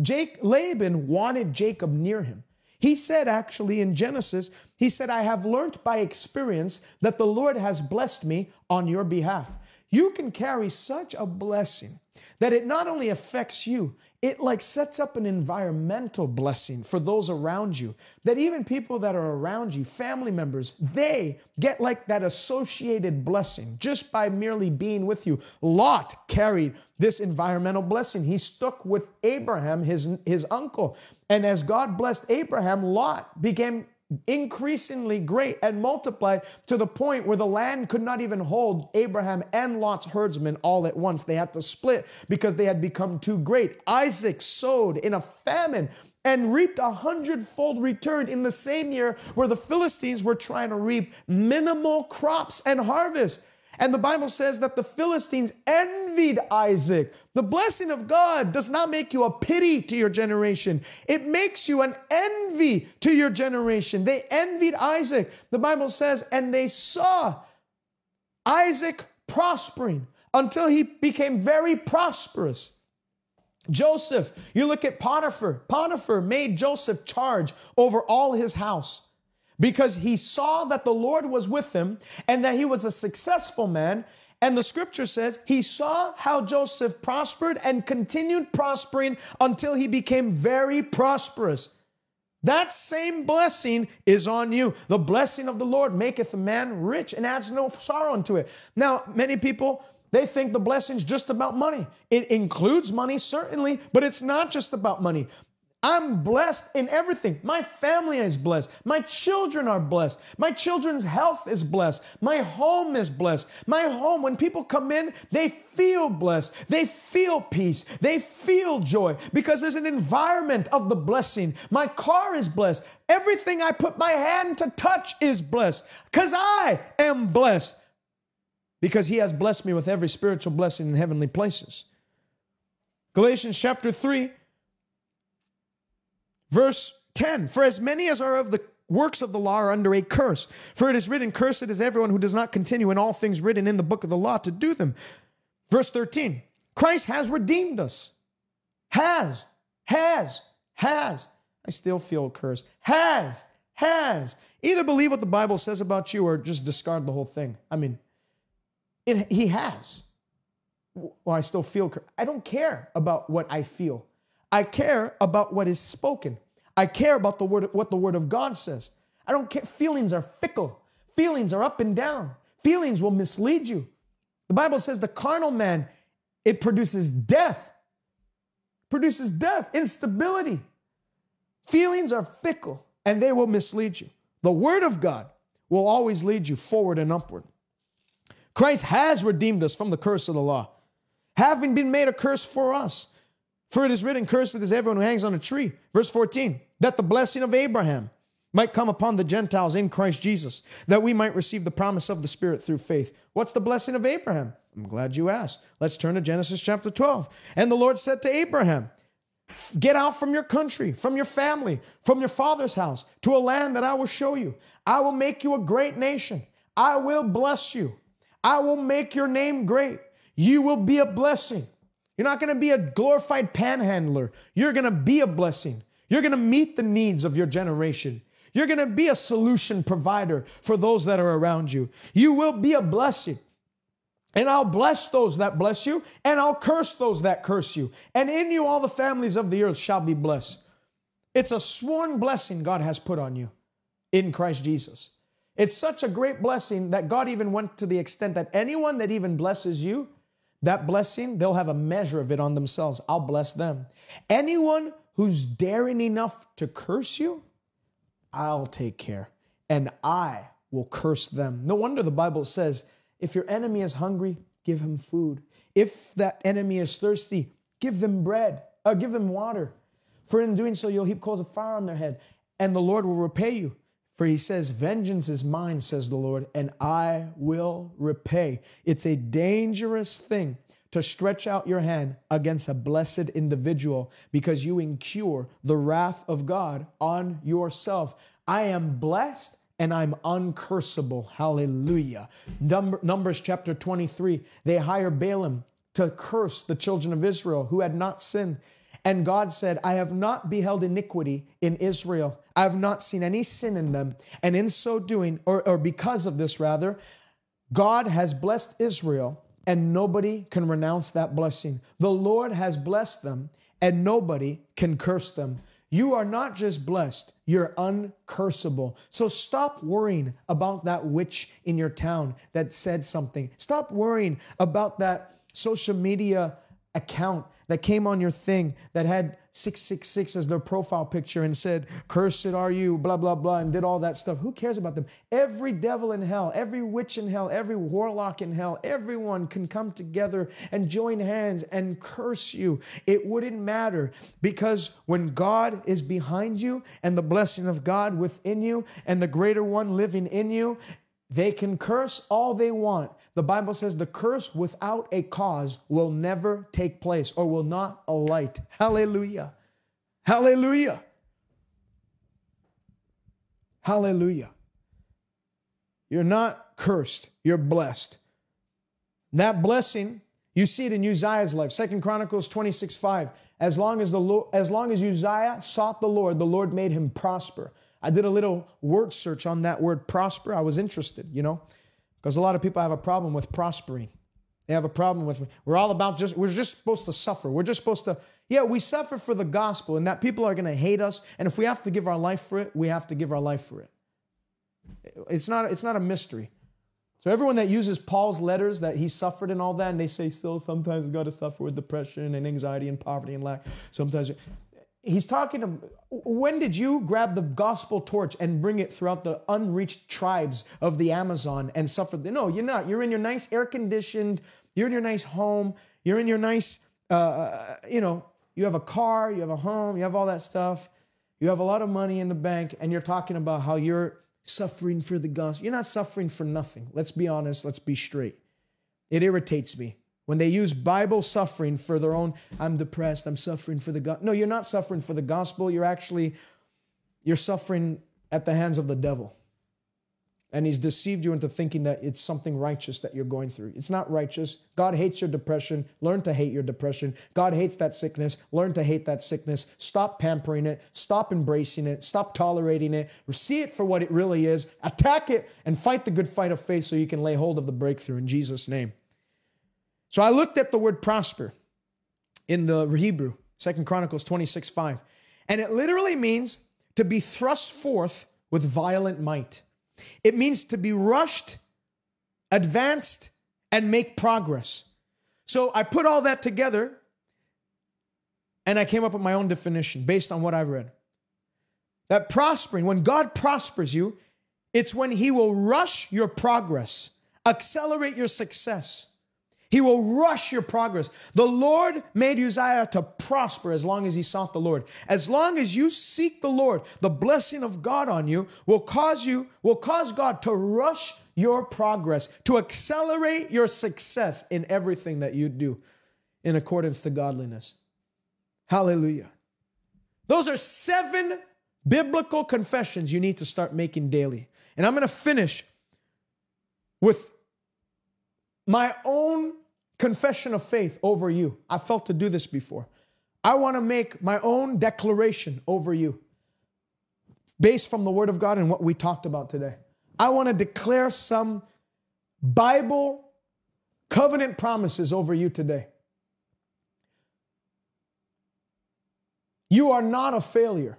[SPEAKER 2] Jake, Laban wanted Jacob near him. He said, actually, in Genesis, he said, I have learned by experience that the Lord has blessed me on your behalf. You can carry such a blessing that it not only affects you, it like sets up an environmental blessing for those around you. That even people that are around you, family members, they get like that associated blessing just by merely being with you. Lot carried this environmental blessing. He stuck with Abraham, his, his uncle. And as God blessed Abraham, Lot became increasingly great and multiplied to the point where the land could not even hold Abraham and Lot's herdsmen all at once. They had to split because they had become too great. Isaac sowed in a famine and reaped a hundredfold return in the same year where the Philistines were trying to reap minimal crops and harvest. And the Bible says that the Philistines envied Isaac. The blessing of God does not make you a pity to your generation, it makes you an envy to your generation. They envied Isaac. The Bible says, and they saw Isaac prospering until he became very prosperous. Joseph, you look at Potiphar. Potiphar made Joseph charge over all his house because he saw that the Lord was with him and that he was a successful man. And the scripture says he saw how Joseph prospered and continued prospering until he became very prosperous. That same blessing is on you. The blessing of the Lord maketh a man rich and adds no sorrow unto it. Now, many people they think the blessing's just about money. It includes money, certainly, but it's not just about money. I'm blessed in everything. My family is blessed. My children are blessed. My children's health is blessed. My home is blessed. My home, when people come in, they feel blessed. They feel peace. They feel joy because there's an environment of the blessing. My car is blessed. Everything I put my hand to touch is blessed because I am blessed because he has blessed me with every spiritual blessing in heavenly places. Galatians chapter 3 Verse 10 For as many as are of the works of the law are under a curse. For it is written, Cursed is everyone who does not continue in all things written in the book of the law to do them. Verse 13 Christ has redeemed us. Has, has, has. I still feel cursed. Has, has. Either believe what the Bible says about you or just discard the whole thing. I mean, it, he has. Well, I still feel. cursed. I don't care about what I feel. I care about what is spoken. I care about the word, what the word of God says. I don't care. Feelings are fickle. Feelings are up and down. Feelings will mislead you. The Bible says the carnal man, it produces death. Produces death, instability. Feelings are fickle and they will mislead you. The word of God will always lead you forward and upward. Christ has redeemed us from the curse of the law, having been made a curse for us. For it is written, Cursed is everyone who hangs on a tree. Verse 14, that the blessing of Abraham might come upon the Gentiles in Christ Jesus, that we might receive the promise of the Spirit through faith. What's the blessing of Abraham? I'm glad you asked. Let's turn to Genesis chapter 12. And the Lord said to Abraham, Get out from your country, from your family, from your father's house, to a land that I will show you. I will make you a great nation. I will bless you. I will make your name great. You will be a blessing. You're not going to be a glorified panhandler. You're going to be a blessing. You're going to meet the needs of your generation. You're going to be a solution provider for those that are around you. You will be a blessing. And I'll bless those that bless you, and I'll curse those that curse you. And in you, all the families of the earth shall be blessed. It's a sworn blessing God has put on you in Christ Jesus. It's such a great blessing that God even went to the extent that anyone that even blesses you, that blessing, they'll have a measure of it on themselves. I'll bless them. Anyone who's daring enough to curse you, I'll take care and I will curse them. No wonder the Bible says if your enemy is hungry, give him food. If that enemy is thirsty, give them bread or uh, give them water. For in doing so, you'll heap coals of fire on their head, and the Lord will repay you. For he says, Vengeance is mine, says the Lord, and I will repay. It's a dangerous thing to stretch out your hand against a blessed individual because you incur the wrath of God on yourself. I am blessed and I'm uncursable. Hallelujah. Number, Numbers chapter 23, they hire Balaam to curse the children of Israel who had not sinned. And God said, I have not beheld iniquity in Israel. I have not seen any sin in them. And in so doing, or, or because of this rather, God has blessed Israel and nobody can renounce that blessing. The Lord has blessed them and nobody can curse them. You are not just blessed, you're uncursable. So stop worrying about that witch in your town that said something. Stop worrying about that social media account that came on your thing that had 666 as their profile picture and said, Cursed are you, blah, blah, blah, and did all that stuff. Who cares about them? Every devil in hell, every witch in hell, every warlock in hell, everyone can come together and join hands and curse you. It wouldn't matter because when God is behind you and the blessing of God within you and the greater one living in you, they can curse all they want. The Bible says the curse without a cause will never take place or will not alight. Hallelujah. Hallelujah. Hallelujah. You're not cursed, you're blessed. That blessing, You see it in Uzziah's life. Second Chronicles 26, 5. As long as, the Lord, as long as Uzziah sought the Lord, the Lord made him prosper. I did a little word search on that word prosper. I was interested, you know, because a lot of people have a problem with prospering. They have a problem with we're all about just we're just supposed to suffer. We're just supposed to yeah, we suffer for the gospel and that people are going to hate us and if we have to give our life for it, we have to give our life for it. It's not it's not a mystery. So everyone that uses Paul's letters that he suffered and all that and they say still sometimes we got to suffer with depression and anxiety and poverty and lack. Sometimes he's talking to when did you grab the gospel torch and bring it throughout the unreached tribes of the amazon and suffer no you're not. You're in your nice air conditioned you're in your nice home you're in your nice uh, uh, you know you have a car you have a home you have all that stuff. You have a lot of money in the bank and you're talking about how you're suffering for the gospel. You're not suffering for nothing. Let's be honest. Let's be straight. It irritates me when they use Bible suffering for their own, I'm depressed, I'm suffering for the God. No, you're not suffering for the gospel. You're actually, you're suffering at the hands of the devil. And he's deceived you into thinking that it's something righteous that you're going through. It's not righteous. God hates your depression. Learn to hate your depression. God hates that sickness. Learn to hate that sickness. Stop pampering it. Stop embracing it. Stop tolerating it. See it for what it really is. Attack it and fight the good fight of faith so you can lay hold of the breakthrough in Jesus' name. So I looked at the word prosper in the Hebrew, Second Chronicles 26 5. And it literally means to be thrust forth with violent might. It means to be rushed, advanced, and make progress. So I put all that together and I came up with my own definition based on what I've read. That prospering, when God prospers you, it's when He will rush your progress, accelerate your success. He will rush your progress. The Lord made Uzziah to prosper as long as he sought the Lord. As long as you seek the Lord, the blessing of God on you will cause you, will cause God to rush your progress, to accelerate your success in everything that you do in accordance to godliness. Hallelujah. Those are seven biblical confessions you need to start making daily. And I'm going to finish with my own confession of faith over you. I felt to do this before. I want to make my own declaration over you based from the Word of God and what we talked about today. I want to declare some Bible covenant promises over you today. You are not a failure.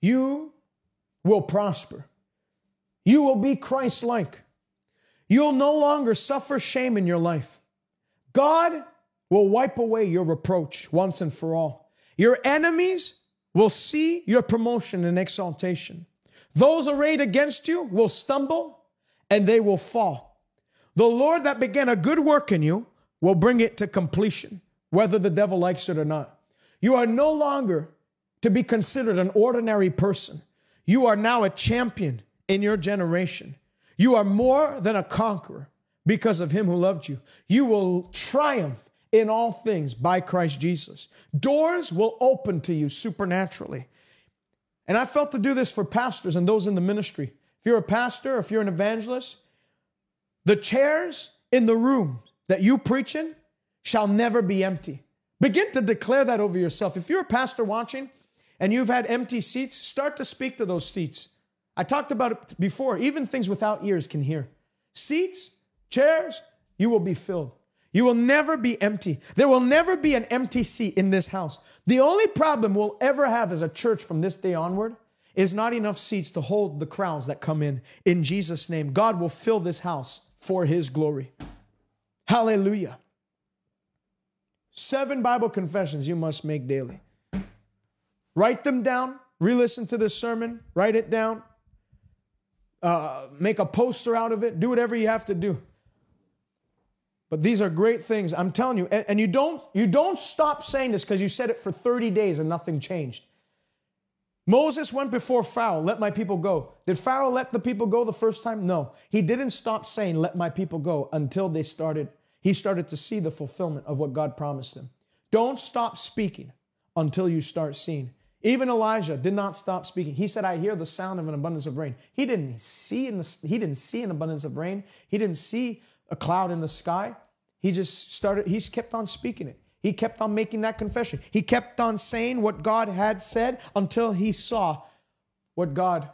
[SPEAKER 2] You will prosper. You will be Christ like. You'll no longer suffer shame in your life. God will wipe away your reproach once and for all. Your enemies will see your promotion and exaltation. Those arrayed against you will stumble and they will fall. The Lord that began a good work in you will bring it to completion, whether the devil likes it or not. You are no longer to be considered an ordinary person. You are now a champion in your generation. You are more than a conqueror because of him who loved you. You will triumph in all things by Christ Jesus. Doors will open to you supernaturally. And I felt to do this for pastors and those in the ministry. If you're a pastor, if you're an evangelist, the chairs in the room that you preach in shall never be empty. Begin to declare that over yourself. If you're a pastor watching and you've had empty seats, start to speak to those seats. I talked about it before. Even things without ears can hear. Seats, chairs, you will be filled. You will never be empty. There will never be an empty seat in this house. The only problem we'll ever have as a church from this day onward is not enough seats to hold the crowds that come in. In Jesus' name, God will fill this house for His glory. Hallelujah. Seven Bible confessions you must make daily. Write them down, re listen to this sermon, write it down, uh, make a poster out of it, do whatever you have to do. But these are great things. I'm telling you, and, and you don't you don't stop saying this because you said it for 30 days and nothing changed. Moses went before Pharaoh, let my people go. Did Pharaoh let the people go the first time? No. He didn't stop saying, let my people go until they started, he started to see the fulfillment of what God promised him. Don't stop speaking until you start seeing. Even Elijah did not stop speaking. He said, I hear the sound of an abundance of rain. He didn't see in the, he didn't see an abundance of rain. He didn't see a cloud in the sky. He just started, he's kept on speaking it. He kept on making that confession. He kept on saying what God had said until he saw what God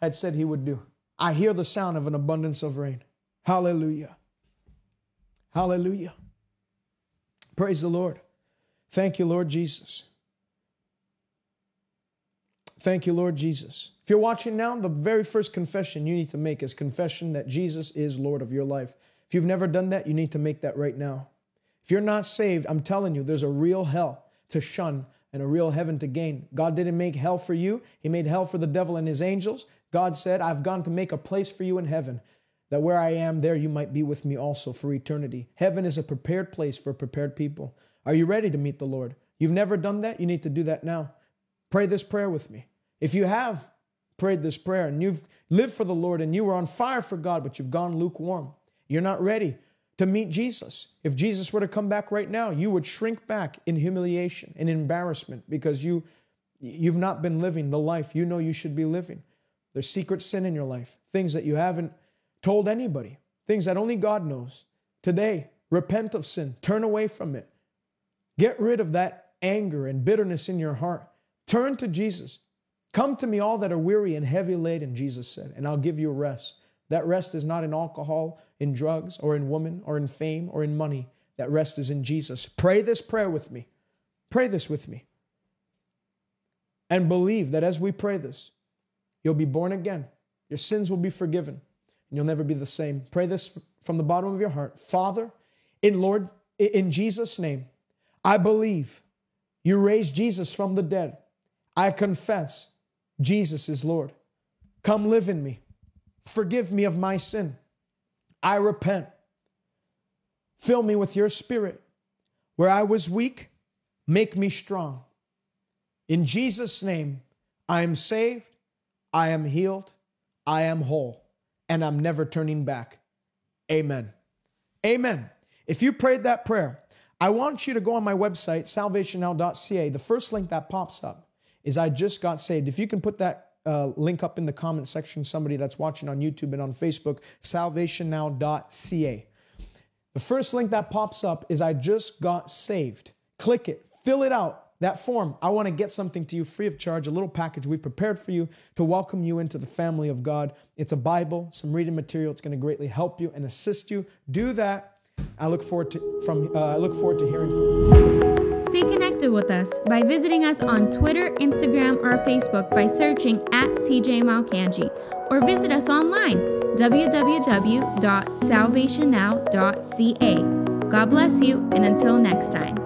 [SPEAKER 2] had said he would do. I hear the sound of an abundance of rain. Hallelujah. Hallelujah. Praise the Lord. Thank you, Lord Jesus. Thank you, Lord Jesus. If you're watching now, the very first confession you need to make is confession that Jesus is Lord of your life. If you've never done that, you need to make that right now. If you're not saved, I'm telling you, there's a real hell to shun and a real heaven to gain. God didn't make hell for you, He made hell for the devil and his angels. God said, I've gone to make a place for you in heaven, that where I am, there you might be with me also for eternity. Heaven is a prepared place for prepared people. Are you ready to meet the Lord? You've never done that? You need to do that now. Pray this prayer with me. If you have prayed this prayer and you've lived for the Lord and you were on fire for God, but you've gone lukewarm, you're not ready to meet Jesus. If Jesus were to come back right now, you would shrink back in humiliation and embarrassment because you you've not been living the life you know you should be living. There's secret sin in your life, things that you haven't told anybody, things that only God knows. Today, repent of sin, turn away from it. Get rid of that anger and bitterness in your heart. Turn to Jesus. Come to me, all that are weary and heavy laden, Jesus said, and I'll give you rest. That rest is not in alcohol, in drugs, or in woman, or in fame, or in money. That rest is in Jesus. Pray this prayer with me. Pray this with me. And believe that as we pray this, you'll be born again. Your sins will be forgiven, and you'll never be the same. Pray this from the bottom of your heart. Father, in Lord, in Jesus' name, I believe you raised Jesus from the dead. I confess Jesus is Lord. Come live in me. Forgive me of my sin. I repent. Fill me with your spirit. Where I was weak, make me strong. In Jesus' name, I am saved, I am healed, I am whole, and I'm never turning back. Amen. Amen. If you prayed that prayer, I want you to go on my website, salvationnow.ca. The first link that pops up is I just got saved. If you can put that uh, link up in the comment section, somebody that's watching on YouTube and on Facebook, salvationnow.ca. The first link that pops up is I just got saved. Click it, fill it out, that form. I want to get something to you free of charge, a little package we've prepared for you to welcome you into the family of God. It's a Bible, some reading material. It's going to greatly help you and assist you. Do that. I look forward to from uh, I look forward to hearing from you.
[SPEAKER 1] Stay connected with us by visiting us on Twitter, Instagram, or Facebook by searching at TJ Malkanji, or visit us online www.salvationnow.ca. God bless you, and until next time.